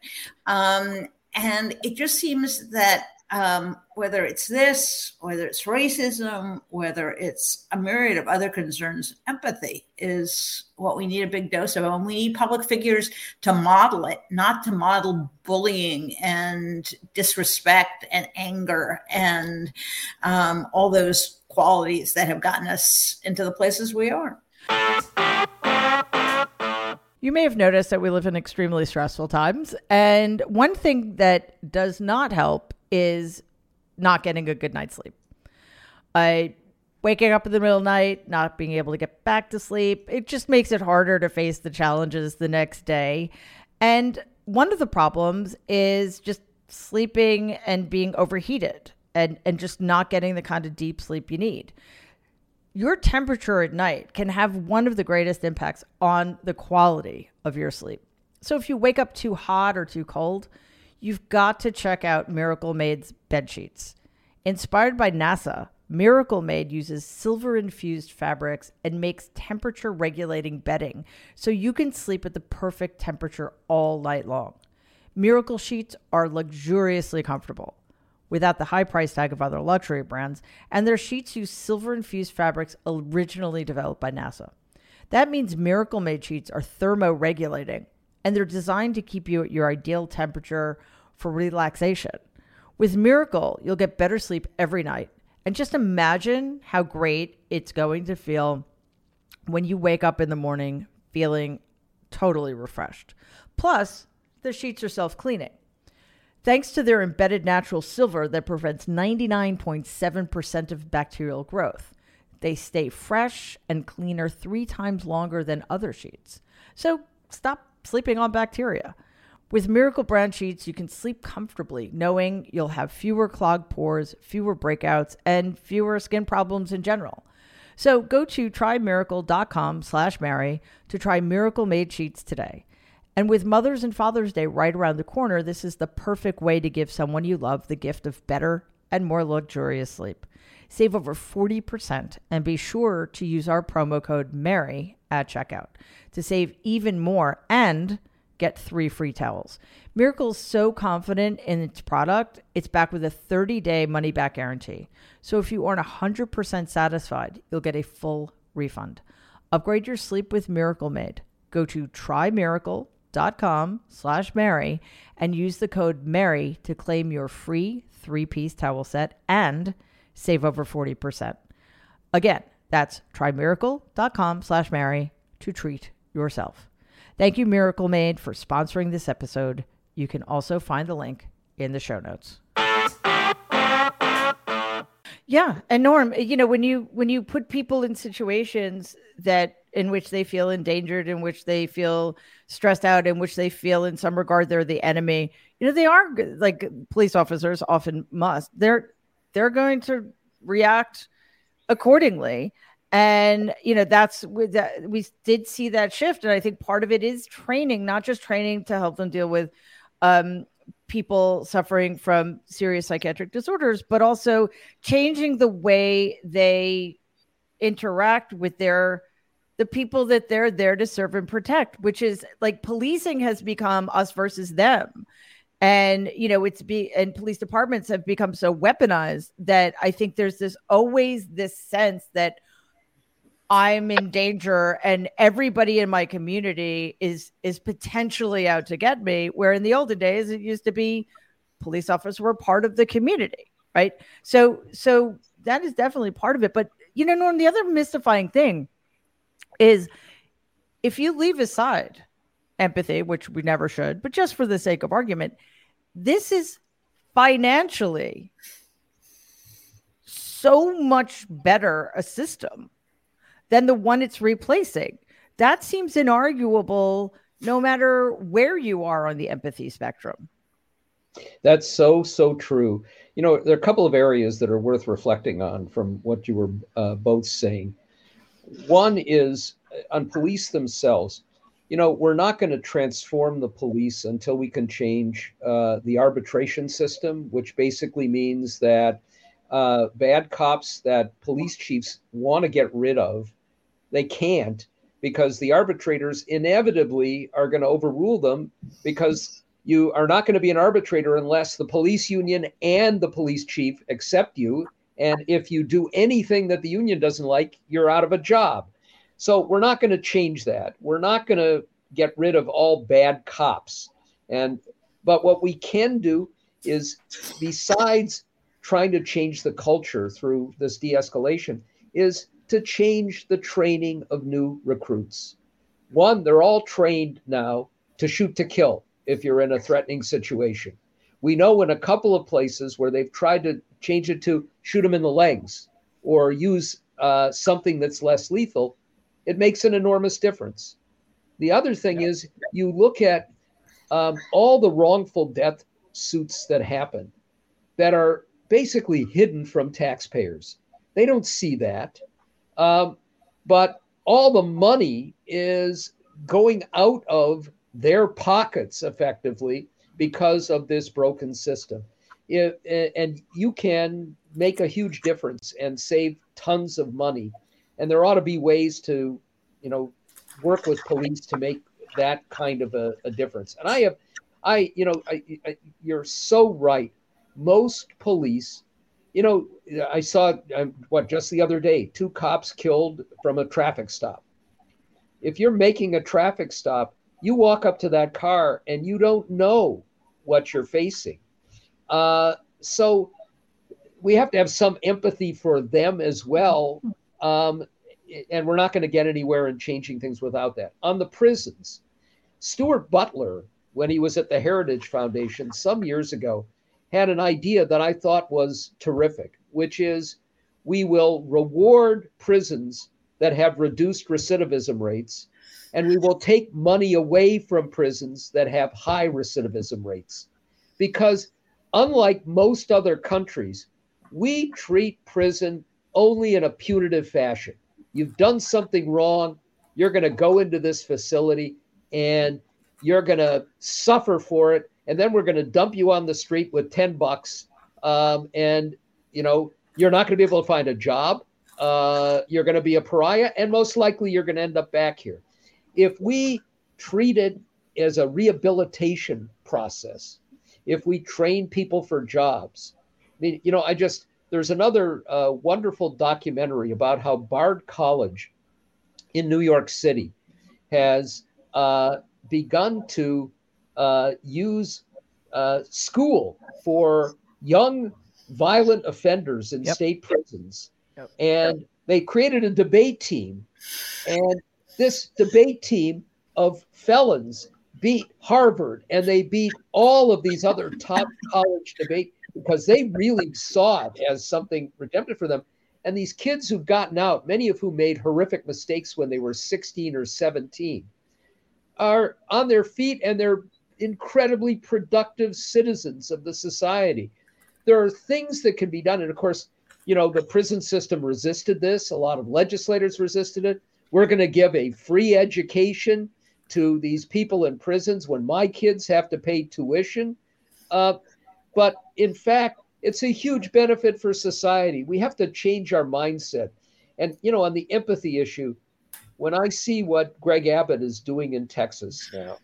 Um, and it just seems that um, whether it's this, whether it's racism, whether it's a myriad of other concerns, empathy is what we need a big dose of. And we need public figures to model it, not to model bullying and disrespect and anger and um, all those qualities that have gotten us into the places we are. You may have noticed that we live in extremely stressful times. And one thing that does not help is not getting a good night's sleep. I waking up in the middle of the night, not being able to get back to sleep, it just makes it harder to face the challenges the next day. And one of the problems is just sleeping and being overheated and, and just not getting the kind of deep sleep you need your temperature at night can have one of the greatest impacts on the quality of your sleep. So if you wake up too hot or too cold, you've got to check out Miracle Made's bed sheets. Inspired by NASA, Miracle Made uses silver infused fabrics and makes temperature regulating bedding so you can sleep at the perfect temperature all night long. Miracle sheets are luxuriously comfortable without the high price tag of other luxury brands, and their sheets use silver infused fabrics originally developed by NASA. That means Miracle Made sheets are thermoregulating, and they're designed to keep you at your ideal temperature for relaxation. With Miracle, you'll get better sleep every night. And just imagine how great it's going to feel when you wake up in the morning feeling totally refreshed. Plus, the sheets are self cleaning. Thanks to their embedded natural silver that prevents 99.7% of bacterial growth, they stay fresh and cleaner three times longer than other sheets. So stop sleeping on bacteria. With Miracle brand sheets, you can sleep comfortably, knowing you'll have fewer clogged pores, fewer breakouts, and fewer skin problems in general. So go to trymiracle.com slash Mary to try Miracle Made Sheets today. And with Mother's and Father's Day right around the corner, this is the perfect way to give someone you love the gift of better and more luxurious sleep. Save over 40% and be sure to use our promo code MARY at checkout to save even more and get three free towels. Miracle is so confident in its product, it's back with a 30 day money back guarantee. So if you aren't 100% satisfied, you'll get a full refund. Upgrade your sleep with Miracle Made. Go to trymiracle.com slash Mary and use the code Mary to claim your free three piece towel set and save over 40%. Again, that's trymiracle.com slash Mary to treat yourself. Thank you, Miracle Made, for sponsoring this episode. You can also find the link in the show notes. Yeah, and Norm, you know, when you when you put people in situations that in which they feel endangered, in which they feel stressed out, in which they feel in some regard they're the enemy. You know, they are like police officers often must. They're they're going to react accordingly. And you know that's with that we did see that shift, and I think part of it is training, not just training to help them deal with um, people suffering from serious psychiatric disorders, but also changing the way they interact with their the people that they're there to serve and protect, which is like policing has become us versus them. And, you know, it's be, and police departments have become so weaponized that I think there's this always this sense that I'm in danger and everybody in my community is, is potentially out to get me. Where in the olden days, it used to be police officers were part of the community. Right. So, so that is definitely part of it. But, you know, Norm, the other mystifying thing is if you leave aside empathy, which we never should, but just for the sake of argument, this is financially so much better a system than the one it's replacing. That seems inarguable no matter where you are on the empathy spectrum. That's so, so true. You know, there are a couple of areas that are worth reflecting on from what you were uh, both saying. One is uh, on police themselves. You know, we're not going to transform the police until we can change uh, the arbitration system, which basically means that uh, bad cops that police chiefs want to get rid of, they can't because the arbitrators inevitably are going to overrule them because You are not going to be an arbitrator unless the police union and the police chief accept you. And if you do anything that the union doesn't like, you're out of a job. So we're not going to change that. We're not going to get rid of all bad cops. And but what we can do is besides trying to change the culture through this de-escalation is to change the training of new recruits. One, they're all trained now to shoot to kill if you're in a threatening situation. We know in a couple of places where they've tried to change it to shoot them in the legs or use uh, something that's less lethal, it makes an enormous difference. The other thing is you look at um, all the wrongful death suits that happen that are basically hidden from taxpayers. They don't see that. Um, but all the money is going out of their pockets effectively because of this broken system. It, and you can make a huge difference and save tons of money. And there ought to be ways to, you know, work with police to make that kind of a, a difference. And I have, I, you know, I, I, you're so right. Most police, you know, I saw um, what just the other day, two cops killed from a traffic stop. If you're making a traffic stop, you walk up to that car and you don't know what you're facing. Uh, so we have to have some empathy for them as well. Um, and we're not going to get anywhere in changing things without that. On the prisons, Stuart Butler, when he was at the Heritage Foundation some years ago, had an idea that I thought was terrific, which is we will reward prisons that have reduced recidivism rates, and we will take money away from prisons that have high recidivism rates. Because unlike most other countries, we treat prison only in a punitive fashion. You've done something wrong, you're going to go into this facility and you're going to suffer for it and then we're going to dump you on the street with 10 bucks um, and you know you're not going to be able to find a job uh, you're going to be a pariah and most likely you're going to end up back here. If we treat it as a rehabilitation process if we train people for jobs i mean you know i just there's another uh, wonderful documentary about how bard college in new york city has uh, begun to uh, use uh, school for young violent offenders in yep. state prisons. Yep. And they created a debate team. And this debate team of felons beat Harvard and they beat all of these other top college debate because they really saw it as something redemptive for them. And these kids who've gotten out, many of whom made horrific mistakes when they were 16 or 17, are on their feet and they're incredibly productive citizens of the society. There are things that can be done. And of course, you know, the prison system resisted this. A lot of legislators resisted it. We're going to give a free education to these people in prisons when my kids have to pay tuition. Uh, but in fact, it's a huge benefit for society. We have to change our mindset. And, you know, on the empathy issue, when I see what Greg Abbott is doing in Texas now,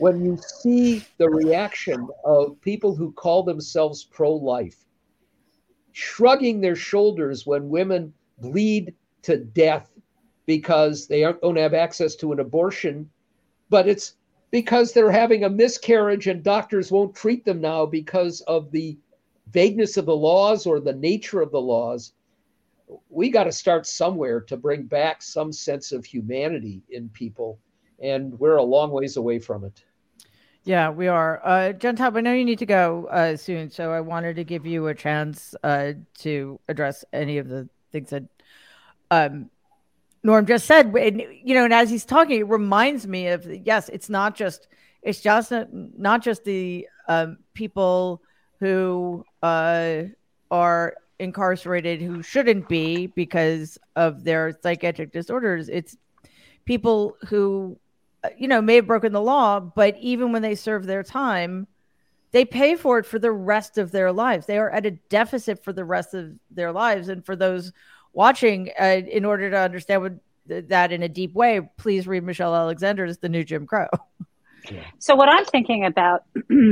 when you see the reaction of people who call themselves pro life, shrugging their shoulders when women bleed to death because they don't have access to an abortion, but it's because they're having a miscarriage and doctors won't treat them now because of the vagueness of the laws or the nature of the laws. We got to start somewhere to bring back some sense of humanity in people, and we're a long ways away from it. Yeah, we are. Uh, Taub, I know you need to go uh, soon, so I wanted to give you a chance uh, to address any of the things that um, Norm just said. And, you know, and as he's talking, it reminds me of yes, it's not just it's just not, not just the um, people who uh, are incarcerated who shouldn't be because of their psychiatric disorders. It's people who you know, may have broken the law, but even when they serve their time, they pay for it for the rest of their lives. They are at a deficit for the rest of their lives. And for those watching, uh, in order to understand what, that in a deep way, please read Michelle Alexander's The New Jim Crow. Yeah. So, what I'm thinking about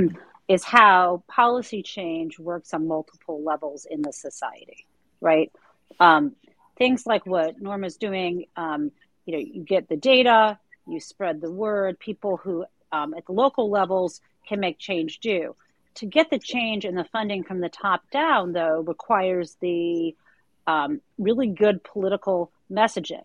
is how policy change works on multiple levels in the society, right? Um, things like what Norma's doing, um, you know, you get the data, you spread the word, people who um, at the local levels can make change do. To get the change and the funding from the top down, though, requires the um, really good political messaging.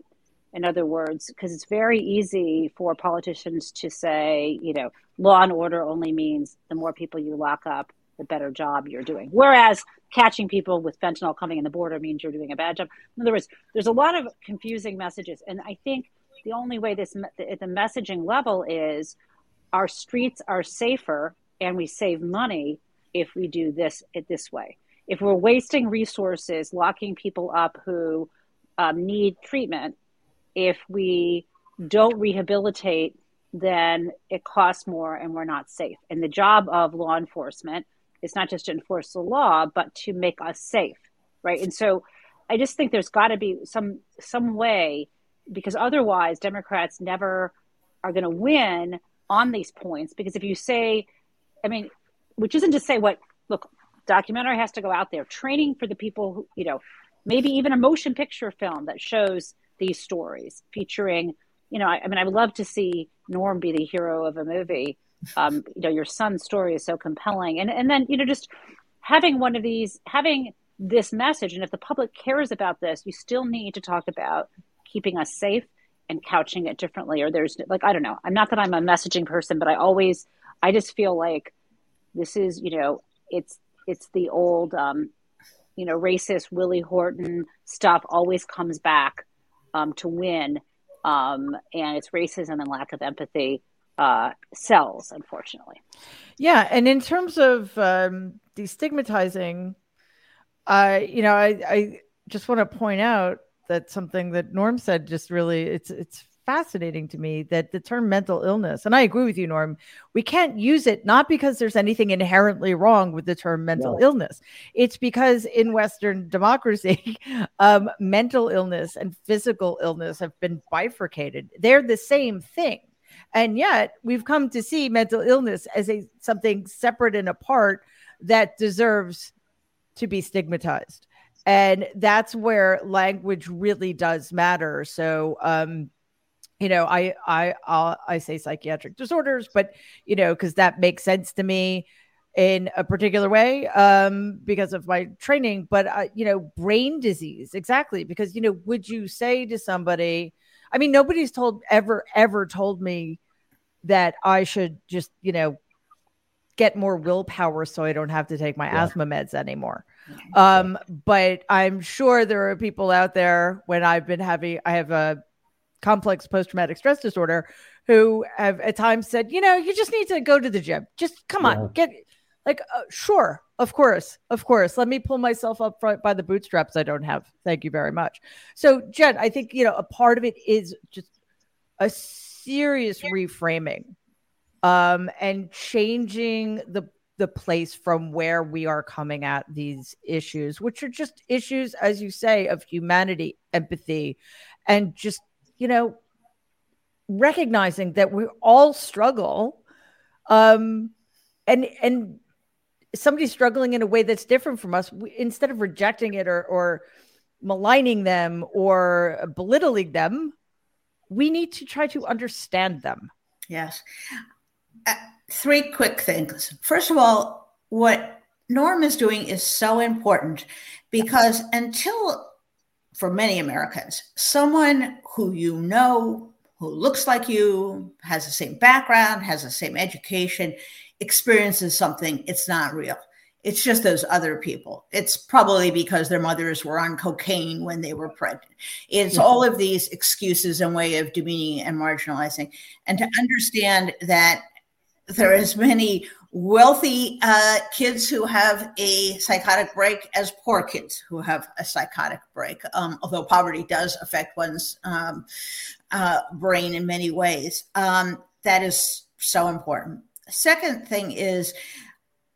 In other words, because it's very easy for politicians to say, you know, law and order only means the more people you lock up, the better job you're doing. Whereas catching people with fentanyl coming in the border means you're doing a bad job. In other words, there's a lot of confusing messages. And I think the only way this at the messaging level is our streets are safer and we save money if we do this it this way. If we're wasting resources locking people up who um, need treatment, if we don't rehabilitate, then it costs more and we're not safe. And the job of law enforcement is not just to enforce the law, but to make us safe, right? And so I just think there's got to be some some way because otherwise Democrats never are going to win on these points because if you say I mean, which isn't to say what look, documentary has to go out there training for the people who, you know, maybe even a motion picture film that shows these stories featuring, you know, I, I mean, I would love to see Norm be the hero of a movie. Um, you know, your son's story is so compelling. And, and then, you know, just having one of these, having this message, and if the public cares about this, you still need to talk about keeping us safe and couching it differently. Or there's like, I don't know, I'm not that I'm a messaging person, but I always, I just feel like this is, you know, it's, it's the old, um, you know, racist Willie Horton stuff always comes back um, to win, um, and it's racism and lack of empathy uh, sells, unfortunately. Yeah, and in terms of um, destigmatizing, uh, you know, I, I just want to point out that something that Norm said just really it's it's fascinating to me that the term mental illness, and I agree with you, Norm, we can't use it not because there's anything inherently wrong with the term mental no. illness. It's because in Western democracy, um, mental illness and physical illness have been bifurcated. They're the same thing. And yet we've come to see mental illness as a something separate and apart that deserves to be stigmatized and that's where language really does matter so um you know, I I I'll, I say psychiatric disorders, but you know, because that makes sense to me in a particular way um, because of my training. But uh, you know, brain disease exactly because you know, would you say to somebody? I mean, nobody's told ever ever told me that I should just you know get more willpower so I don't have to take my yeah. asthma meds anymore. Um, but I'm sure there are people out there when I've been having I have a complex post traumatic stress disorder who have at times said, you know, you just need to go to the gym. Just come yeah. on, get like, uh, sure, of course, of course. Let me pull myself up front by the bootstraps I don't have. Thank you very much. So, Jen, I think, you know, a part of it is just a serious reframing um, and changing the the place from where we are coming at these issues, which are just issues, as you say, of humanity, empathy, and just you know, recognizing that we all struggle. Um, and, and, somebody struggling in a way that's different from us, we, instead of rejecting it or, or maligning them or belittling them, we need to try to understand them. Yes. Uh, three quick things. First of all, what Norm is doing is so important because until for many Americans, someone who you know, who looks like you, has the same background, has the same education, experiences something, it's not real. It's just those other people. It's probably because their mothers were on cocaine when they were pregnant. It's mm-hmm. all of these excuses and way of demeaning and marginalizing. And to understand that there as many wealthy uh, kids who have a psychotic break as poor kids who have a psychotic break, um, although poverty does affect one's um, uh, brain in many ways. Um, that is so important. Second thing is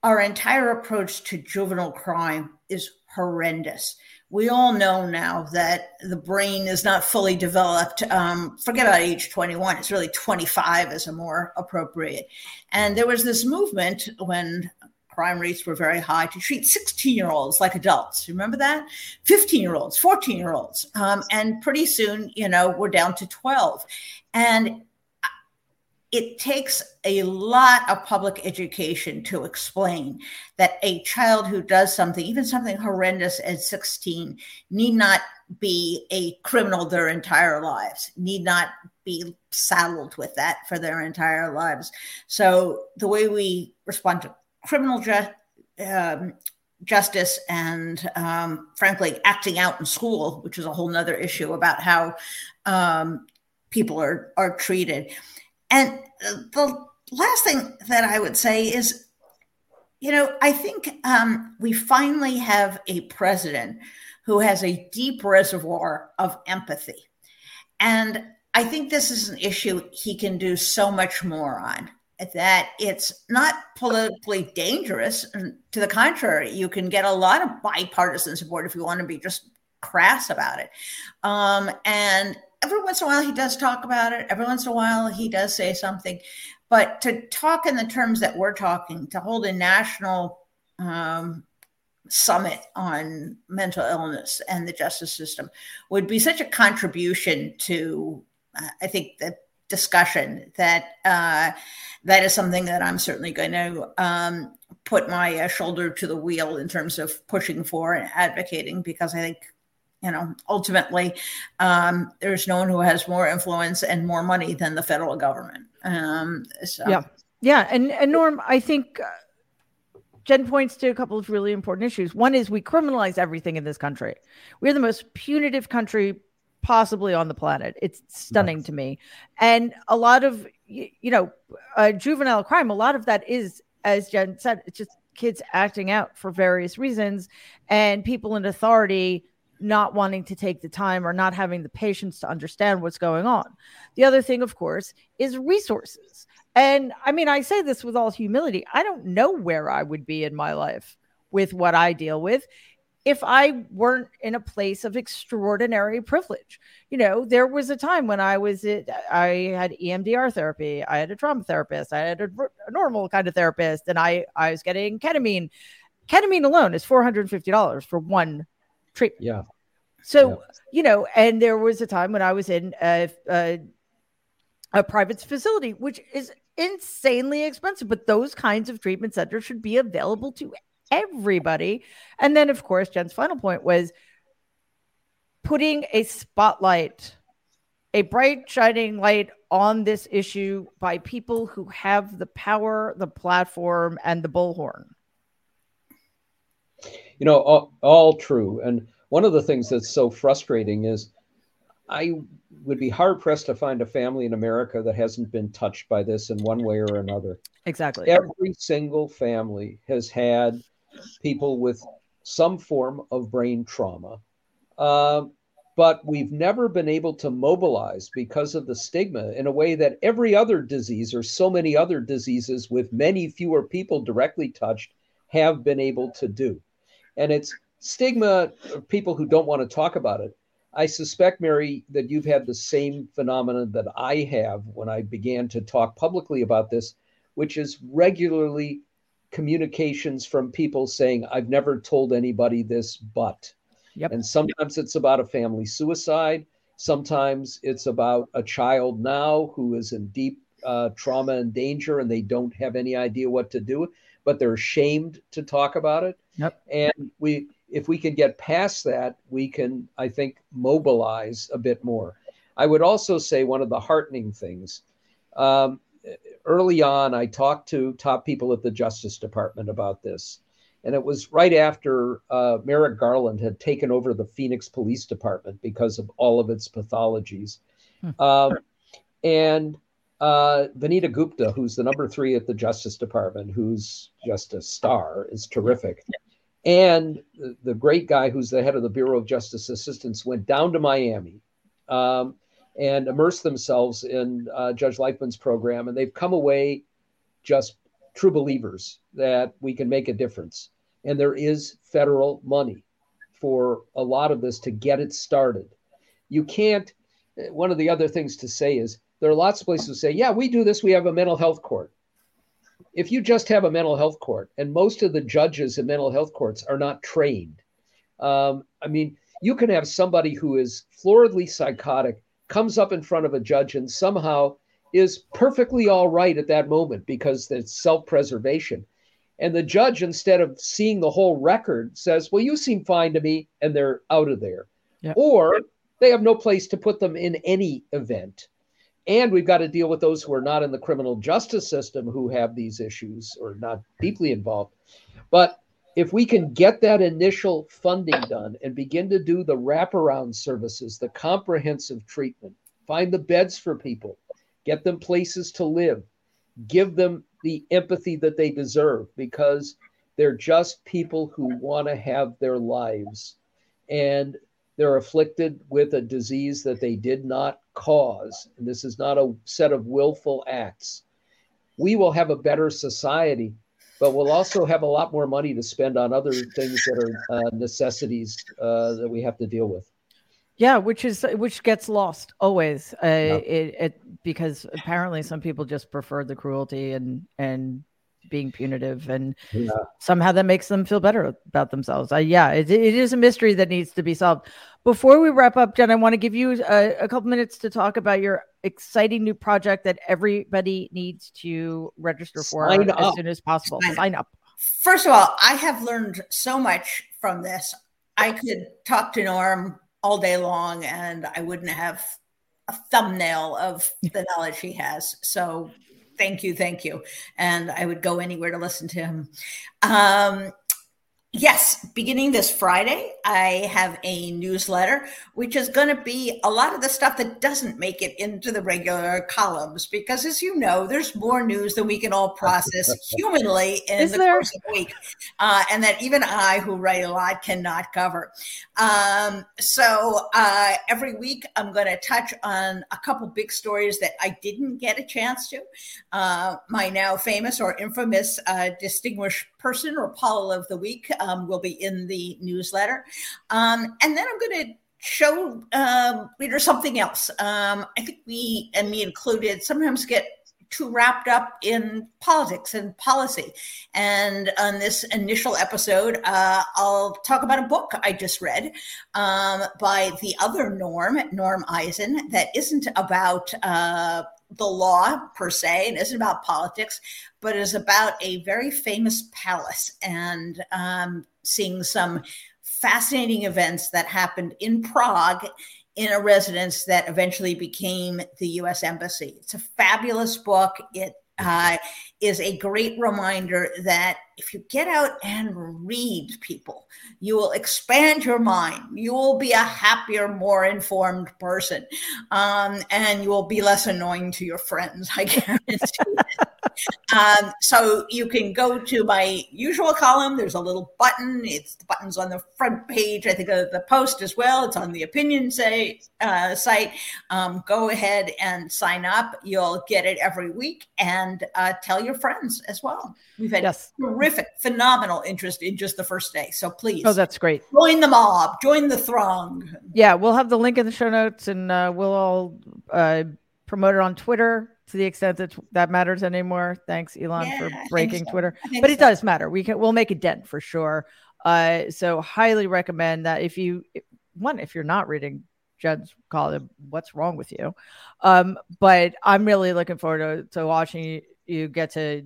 our entire approach to juvenile crime is horrendous. We all know now that the brain is not fully developed. Um, forget about age 21, it's really 25 is a more appropriate. And there was this movement when crime rates were very high to treat 16 year olds like adults. Remember that? 15 year olds, 14 year olds. Um, and pretty soon, you know, we're down to 12. And it takes a lot of public education to explain that a child who does something, even something horrendous at 16, need not be a criminal their entire lives, need not be saddled with that for their entire lives. So the way we respond to criminal um, justice and um, frankly acting out in school which is a whole nother issue about how um, people are are treated and the last thing that i would say is you know i think um, we finally have a president who has a deep reservoir of empathy and i think this is an issue he can do so much more on that it's not politically dangerous. To the contrary, you can get a lot of bipartisan support if you want to be just crass about it. Um, and every once in a while, he does talk about it. Every once in a while, he does say something. But to talk in the terms that we're talking, to hold a national um, summit on mental illness and the justice system would be such a contribution to, uh, I think, the discussion that uh, that is something that I'm certainly going to um, put my uh, shoulder to the wheel in terms of pushing for and advocating because I think you know ultimately um, there's no one who has more influence and more money than the federal government. Um, so. Yeah, yeah, and and Norm, I think. Uh, Jen points to a couple of really important issues. One is we criminalize everything in this country. We're the most punitive country possibly on the planet. It's stunning to me. And a lot of, you, you know, uh, juvenile crime, a lot of that is, as Jen said, it's just kids acting out for various reasons and people in authority not wanting to take the time or not having the patience to understand what's going on. The other thing, of course, is resources. And I mean, I say this with all humility. I don't know where I would be in my life with what I deal with if I weren't in a place of extraordinary privilege. You know, there was a time when I was at, I had EMDR therapy, I had a trauma therapist, I had a, a normal kind of therapist, and I I was getting ketamine. Ketamine alone is four hundred and fifty dollars for one treatment. Yeah. So yeah. you know, and there was a time when I was in a, a a private facility, which is insanely expensive. But those kinds of treatment centers should be available to everybody. And then, of course, Jen's final point was putting a spotlight, a bright, shining light on this issue by people who have the power, the platform, and the bullhorn. You know, all, all true. And one of the things that's so frustrating is I would be hard pressed to find a family in America that hasn't been touched by this in one way or another. Exactly. Every single family has had people with some form of brain trauma. Uh, but we've never been able to mobilize because of the stigma in a way that every other disease or so many other diseases with many fewer people directly touched have been able to do. And it's stigma of people who don't want to talk about it. I suspect, Mary, that you've had the same phenomenon that I have when I began to talk publicly about this, which is regularly communications from people saying, I've never told anybody this, but. Yep. And sometimes it's about a family suicide. Sometimes it's about a child now who is in deep uh, trauma and danger and they don't have any idea what to do, but they're ashamed to talk about it. Yep. And we, if we can get past that, we can, I think, mobilize a bit more. I would also say one of the heartening things um, early on, I talked to top people at the Justice Department about this. And it was right after uh, Merrick Garland had taken over the Phoenix Police Department because of all of its pathologies. Hmm. Um, and uh, Vanita Gupta, who's the number three at the Justice Department, who's just a star, is terrific. And the, great guy who's the head of the Bureau of Justice Assistance went down to Miami. Um, and immersed themselves in uh, Judge Leifman's program, and they've come away just true believers that we can make a difference. And there is federal money for a lot of this to get it started. You can't, one of the other things to say is there are lots of places who say, yeah, we do this, we have a mental health court. If you just have a mental health court, and most of the judges in mental health courts are not trained, um, I mean, you can have somebody who is floridly psychotic comes up in front of a judge and somehow is perfectly all right at that moment because it's self preservation. And the judge, instead of seeing the whole record, says, Well, you seem fine to me, and they're out of there. Yeah. Or they have no place to put them in any event. And we've got to deal with those who are not in the criminal justice system who have these issues or not deeply involved. But if we can get that initial funding done and begin to do the wraparound services, the comprehensive treatment, find the beds for people, get them places to live, give them the empathy that they deserve because they're just people who want to have their lives and they're afflicted with a disease that they did not cause. And this is not a set of willful acts. We will have a better society but we'll also have a lot more money to spend on other things that are uh, necessities uh, that we have to deal with. Yeah, which is which gets lost always, uh, yeah. it, it, because apparently some people just prefer the cruelty and and being punitive, and yeah. somehow that makes them feel better about themselves. Uh, yeah, it, it is a mystery that needs to be solved. Before we wrap up, Jen, I want to give you a, a couple minutes to talk about your exciting new project that everybody needs to register for Sign as up. soon as possible. Sign, Sign up. First of all, I have learned so much from this. I could talk to Norm all day long and I wouldn't have a thumbnail of the knowledge he has. So thank you, thank you. And I would go anywhere to listen to him. Um, Yes, beginning this Friday, I have a newsletter, which is going to be a lot of the stuff that doesn't make it into the regular columns. Because, as you know, there's more news than we can all process humanly in is the there? course of a week, uh, and that even I, who write a lot, cannot cover. Um, so, uh, every week, I'm going to touch on a couple big stories that I didn't get a chance to. Uh, my now famous or infamous uh, distinguished person or Paul of the week um, will be in the newsletter. Um, and then I'm going to show um, something else. Um, I think we, and me included, sometimes get too wrapped up in politics and policy. And on this initial episode, uh, I'll talk about a book I just read um, by the other Norm, Norm Eisen, that isn't about uh, the law per se and isn't about politics, but is about a very famous palace and um, seeing some fascinating events that happened in Prague in a residence that eventually became the US Embassy. It's a fabulous book. It uh, is a great reminder that if you get out and read people, you will expand your mind. You will be a happier, more informed person, um, and you will be less annoying to your friends. I guarantee. um, so you can go to my usual column. There's a little button. It's the buttons on the front page. I think of the post as well. It's on the opinion say, uh, site. Um, go ahead and sign up. You'll get it every week, and uh, tell your friends as well. We've had yes. terrific, phenomenal interest in just the first day. So please, oh, that's great. Join the mob. Join the throng. Yeah, we'll have the link in the show notes, and uh, we'll all uh, promote it on Twitter to the extent that that matters anymore. Thanks, Elon, yeah, for breaking so. Twitter. But it does matter. We can we'll make a dent for sure. Uh, so highly recommend that if you one if you're not reading Jen's column, what's wrong with you? Um, but I'm really looking forward to, to watching you, get to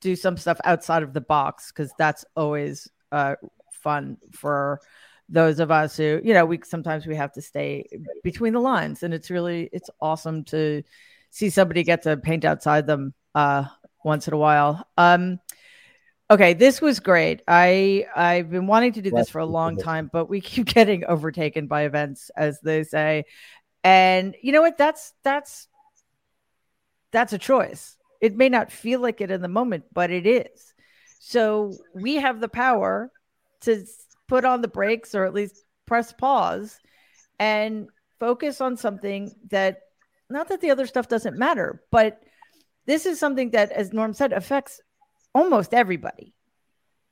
do some stuff outside of the box because that's always uh, fun for those of us who you know we sometimes we have to stay between the lines and it's really it's awesome to see somebody get to paint outside them uh, once in a while. Um, okay, this was great. I I've been wanting to do this for a long time, but we keep getting overtaken by events, as they say. And you know what? That's that's that's a choice. It may not feel like it in the moment, but it is. So we have the power to put on the brakes or at least press pause and focus on something that not that the other stuff doesn't matter, but this is something that, as Norm said, affects almost everybody.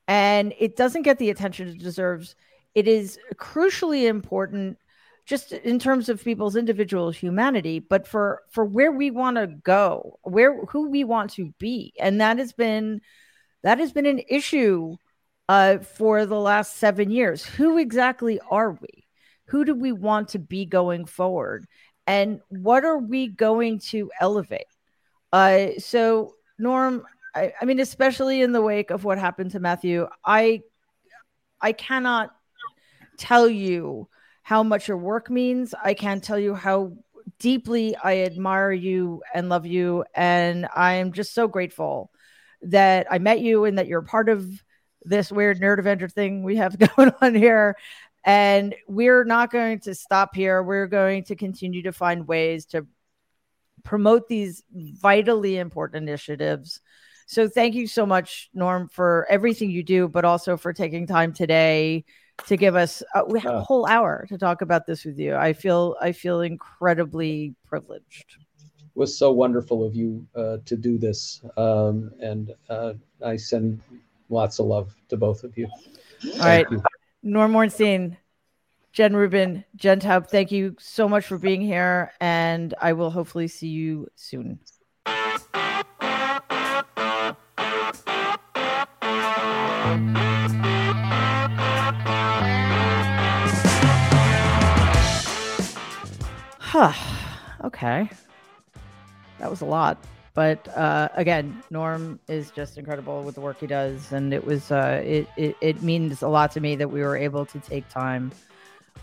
And it doesn't get the attention it deserves. It is crucially important just in terms of people's individual humanity, but for for where we want to go, where who we want to be. And that has been that has been an issue uh, for the last seven years. Who exactly are we? Who do we want to be going forward? And what are we going to elevate? Uh, so, Norm, I, I mean, especially in the wake of what happened to Matthew, I I cannot tell you how much your work means. I can't tell you how deeply I admire you and love you. And I am just so grateful that I met you and that you're part of this weird nerd avenger thing we have going on here. And we're not going to stop here. We're going to continue to find ways to promote these vitally important initiatives. So thank you so much, Norm, for everything you do, but also for taking time today to give us uh, we have a whole hour to talk about this with you. I feel I feel incredibly privileged. It was so wonderful of you uh, to do this, um, and uh, I send lots of love to both of you. All thank right, you. Norm Ornstein, Jen Rubin, Jen Taub, thank you so much for being here, and I will hopefully see you soon. Huh. okay. That was a lot. But uh, again, Norm is just incredible with the work he does, and it was uh, it, it it means a lot to me that we were able to take time,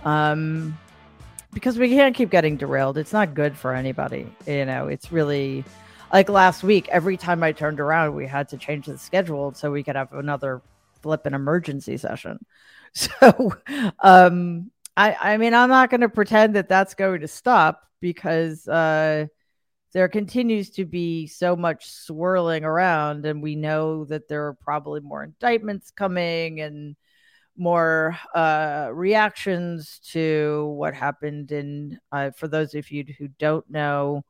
um, because we can't keep getting derailed. It's not good for anybody. You know, it's really like last week. Every time I turned around, we had to change the schedule so we could have another flip an emergency session. So, um, I, I mean, I'm not going to pretend that that's going to stop because uh, there continues to be so much swirling around, and we know that there are probably more indictments coming and more uh, reactions to what happened. And uh, for those of you who don't know,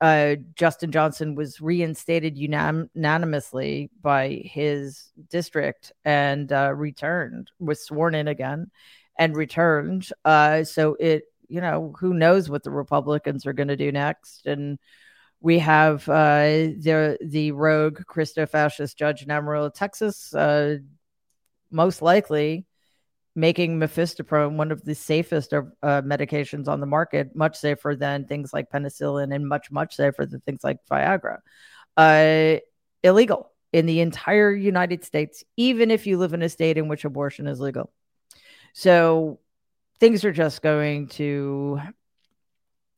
uh, Justin Johnson was reinstated unan- unanimously by his district and uh, returned, was sworn in again and returned. Uh, so it, you know, who knows what the Republicans are going to do next? And we have uh, the the rogue Christo fascist judge in Amarillo, Texas, uh, most likely making mifepristone one of the safest uh, medications on the market, much safer than things like penicillin and much much safer than things like Viagra. Uh, illegal in the entire United States, even if you live in a state in which abortion is legal. So things are just going to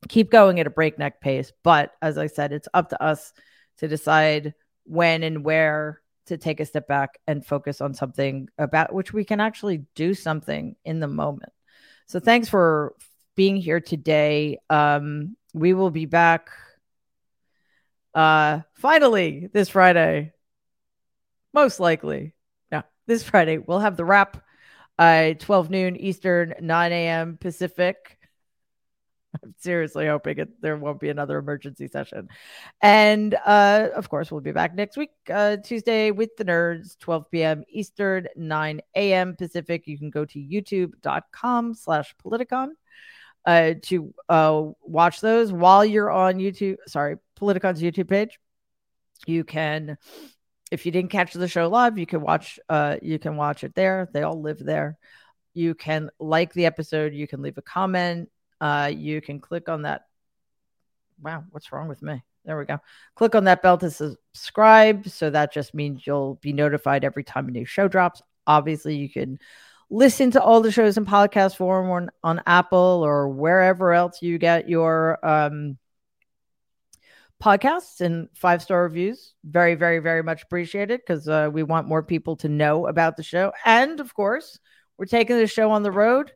keep going at a breakneck pace. But as I said, it's up to us to decide when and where to take a step back and focus on something about which we can actually do something in the moment. So thanks for being here today. Um, we will be back uh finally this Friday. Most likely. Yeah, this Friday we'll have the wrap uh, 12 noon Eastern, 9 a.m. Pacific. I'm seriously hoping it, there won't be another emergency session. And uh, of course, we'll be back next week, uh, Tuesday with the nerds, 12 p.m. Eastern, 9 a.m. Pacific. You can go to youtube.com slash politicon uh, to uh, watch those while you're on YouTube. Sorry, Politicon's YouTube page. You can if you didn't catch the show live, you can watch uh you can watch it there. They all live there. You can like the episode, you can leave a comment, uh you can click on that Wow, what's wrong with me? There we go. Click on that bell to subscribe. So that just means you'll be notified every time a new show drops. Obviously, you can listen to all the shows in podcast form on, on Apple or wherever else you get your um, podcasts and five star reviews. Very, very, very much appreciated because uh, we want more people to know about the show. And of course, we're taking the show on the road.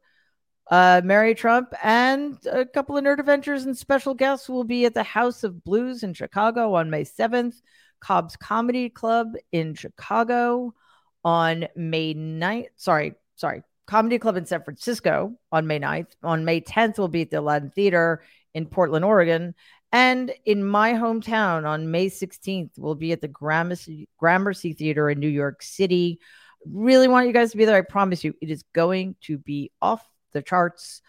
Uh, Mary Trump and a couple of Nerd Avengers and special guests will be at the House of Blues in Chicago on May 7th, Cobb's Comedy Club in Chicago on May 9th. Sorry, sorry. Comedy Club in San Francisco on May 9th. On May 10th, we'll be at the Aladdin Theater in Portland, Oregon And in my hometown on May 16th, we'll be at the Gramercy, Gramercy Theater in New York City. Really want you guys to be there. I promise you, it is going to be off the charts.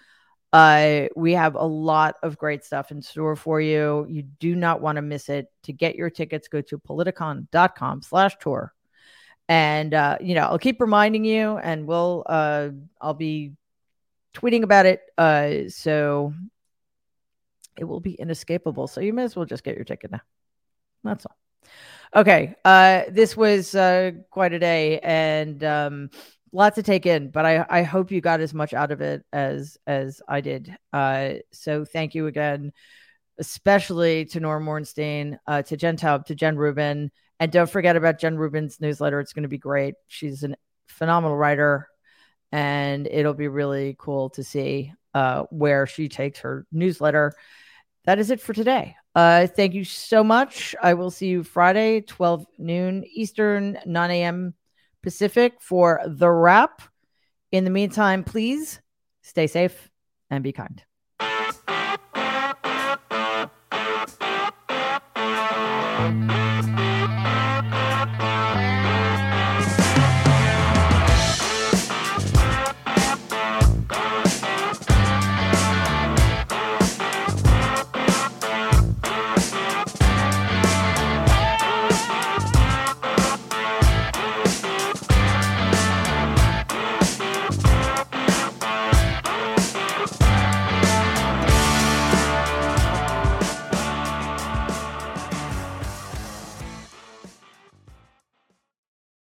Uh, we have a lot of great stuff in store for you. You do not want to miss it. To get your tickets, go to politicon.com slash tour. And, uh, you know, I'll keep reminding you and we'll, uh, I'll be tweeting about it. Uh, so it will be inescapable. So you may as well just get your ticket now. That's all. Okay. Uh, this was uh, quite a day and um, lots to take in, but I, I hope you got as much out of it as as I did. Uh, so thank you again, especially to Norm Ornstein, uh, to Jen Taub, to Jen Rubin, and don't forget about Jen Rubin's newsletter. It's going to be great. She's a phenomenal writer, and it'll be really cool to see uh, where she takes her newsletter. That is it for today. Uh, thank you so much. I will see you Friday, 12 noon Eastern, 9 a.m. Pacific for the wrap. In the meantime, please stay safe and be kind. You.